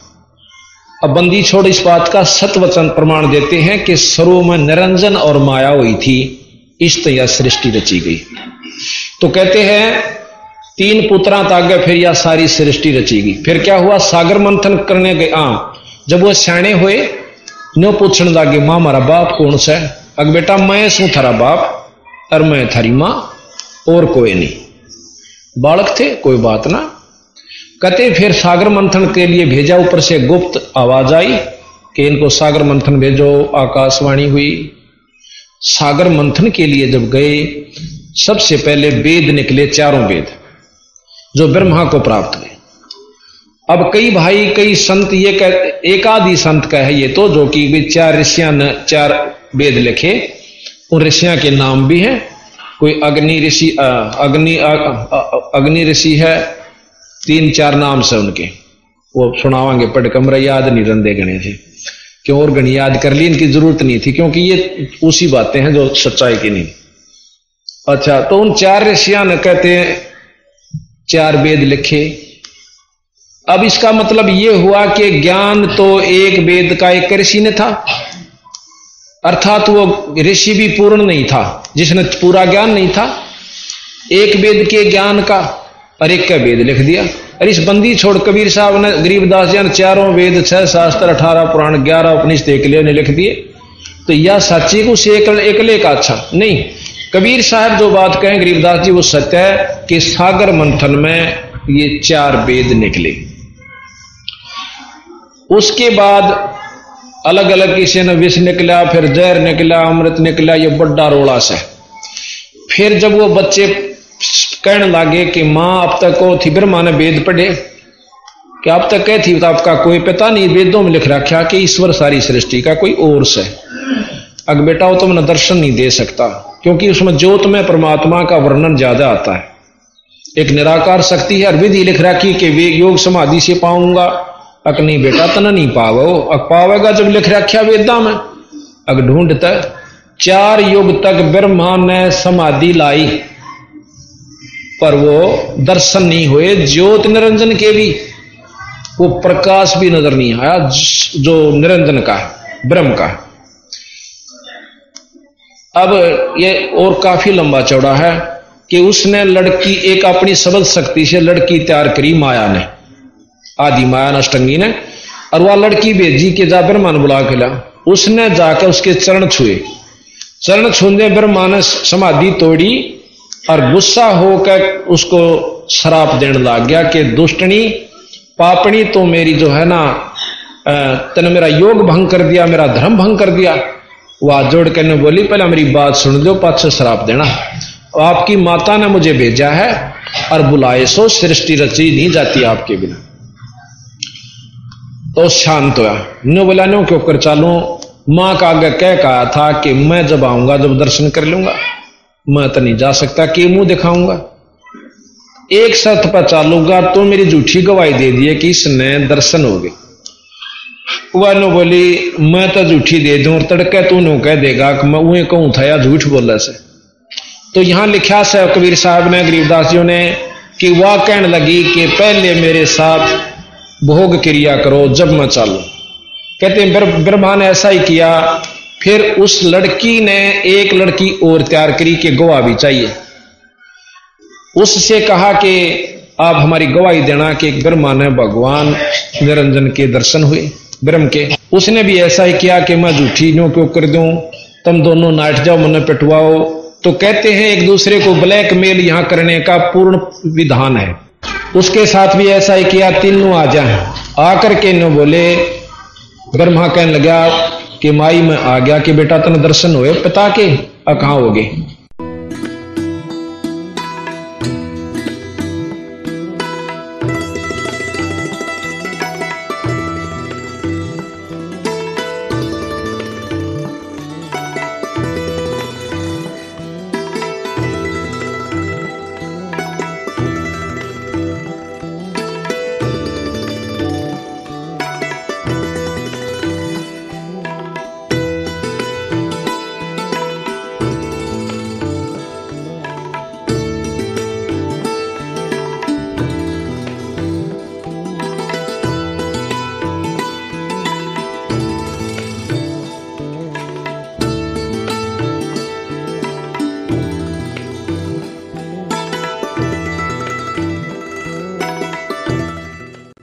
अब बंदी छोड़ इस बात का सतवचन प्रमाण देते हैं कि शुरू में निरंजन और माया हुई थी इष्ट या सृष्टि रची गई। तो कहते हैं, तीन पुत्रा तागे फिर यह सारी सृष्टि रची गई। फिर क्या हुआ? सागर मंथन करने गए। आ जब वो सियाणे हुए नो पूछने लगे, माँ मारा बाप कौन सा? है अग बेटा, मैं सू थारा बाप और मैं थारी माँ, और कोई नहीं बालक थे, कोई बात ना। कते फिर सागर मंथन के लिए भेजा, ऊपर से गुप्त आवाज़ आई कि इनको सागर मंथन भेजो, आकाशवाणी हुई। सागर मंथन के लिए जब गए, सबसे पहले वेद निकले, चारों वेद, जो ब्रह्मा को प्राप्त हुए अब कई भाई, कई संत ये कह एक आदि संत का है ये तो जो कि चार ऋषिया चार वेद लिखे, उन ऋषिया के नाम भी हैं। कोई अग्नि ऋषि अग्नि अग्नि ऋषि है, तीन चार नाम से उनके। वो सुनावांगे, पढ़ कमरा याद नहीं रंदे गणे थे। क्यों? और गणी याद कर ली, इनकी ज़रूरत नहीं थी, क्योंकि ये उसी बातें हैं जो सच्चाई की नहीं। अच्छा तो उन चार ऋषिया ने कहते हैं, चार वेद लिखे अब इसका मतलब यह हुआ कि ज्ञान तो एक वेद का एक ऋषि ने था। अर्थात वो ऋषि भी पूर्ण नहीं था, जिसने पूरा ज्ञान नहीं था। एक वेद के ज्ञान का और एक का वेद लिख दिया। और इस बंदी छोड़ कबीर साहब ने गरीबदास जी ने चारों वेद, छह शास्त्र, अठारह पुराण, ग्यारह उपनिषद एक ने लिख दिए। तो यह सच्ची को से एकले का अच्छा। नहीं, कबीर साहब जो बात कहें गरीबदास जी, वो सत्य है कि सागर मंथन में ये चार वेद निकले। उसके बाद अलग अलग किसी ने विष निकला, फिर जहर निकला, अमृत निकला, ये बड्डा रोड़ा से फिर जब वो बच्चे कहने लगे कि माँ अब तक को थी, ब्रह्मा ने वेद पढ़े। कि अब तक कह थी तो आपका कोई पता नहीं, वेदों में लिख रखा कि ईश्वर सारी सृष्टि का कोई और से अग बेटा, वो तुमने दर्शन नहीं दे सकता, क्योंकि उसमें ज्योत में परमात्मा का वर्णन ज़्यादा आता है। एक निराकार शक्ति है, और विधि लिख रखी कि वे योग समाधि से पाऊँगा। अक नहीं बेटा तना नहीं पावो। अक पावेगा जब लिख रखा वेदा में। अग ढूंढता, चार युग तक ब्रह्मा ने समाधि लाई। पर वो दर्शन नहीं हुए, ज्योत निरंजन के भी। वो प्रकाश भी नज़र नहीं आया, जो निरंजन का है, ब्रह्म का है। अब ये और काफ़ी लंबा चौड़ा है कि उसने लड़की, एक अपनी सबल शक्ति से लड़की तैयार करी माया ने। आदि माया अष्टंगी ने। और वह लड़की भेजी के जा ब्रह्मा ने बुला के ला। उसने जाकर उसके चरण छुए। चरण छूने ब्रह्मा ने समाधि तोड़ी और गुस्सा होकर उसको शराप देने लग गया कि, दुष्टनी पापणी तो मेरी जो है ना तेने मेरा योग भंग कर दिया, मेरा धर्म भंग कर दिया। वह जोड़ कर बोली, पहले मेरी बात सुन दो पाछ शराप देना। आपकी माता ने मुझे भेजा है और बुलाए सो, सृष्टि रची नहीं जाती आपके बिना। तो शांत हुआ नो बोला नो क्यों कर चालू। माँ का आगे कह कहा था कि मैं जब आऊँगा, जब दर्शन कर लूँगा, मैं तो नहीं जा सकता, कि मुँह दिखाऊँगा। एक शर्त पर चालूँगा तो मेरी झूठी गवाही दे दिए कि इसने दर्शन हो गए। वह नो बोली, मैं तो झूठी दे दूँ और तड़के तू नो कह देगा कि मैं वही कहूँ था या झूठ बोला से। तो यहाँ लिखा से कबीर साहब ने गरीबदास जी ने, कि वह कहने लगी कि पहले मेरे साथ भोग क्रिया करो, जब मैं चालू। कहते हैं, ब्रह्मा ने ऐसा ही किया, फिर उस लड़की ने एक लड़की और तैयार करी कि गवाह भी चाहिए। उससे कहा कि आप हमारी गवाही देना कि ब्रह्मा ने भगवान निरंजन के दर्शन हुए, ब्रह्म के। उसने भी ऐसा ही किया कि मैं झूठी नो क्यों कर दूँ, तुम दोनों नाट जाओ मन पिटवाओ। तो कहते हैं, एक दूसरे को ब्लैकमेल यहाँ करने का पूर्ण विधान है। उसके साथ भी ऐसा ही किया, तीनों आ जाए। आकर के नो बोले, ब्रह्मा कहने लगा कि माई में आ गया कि बेटा तन दर्शन हुए, पिता के कहा हो गए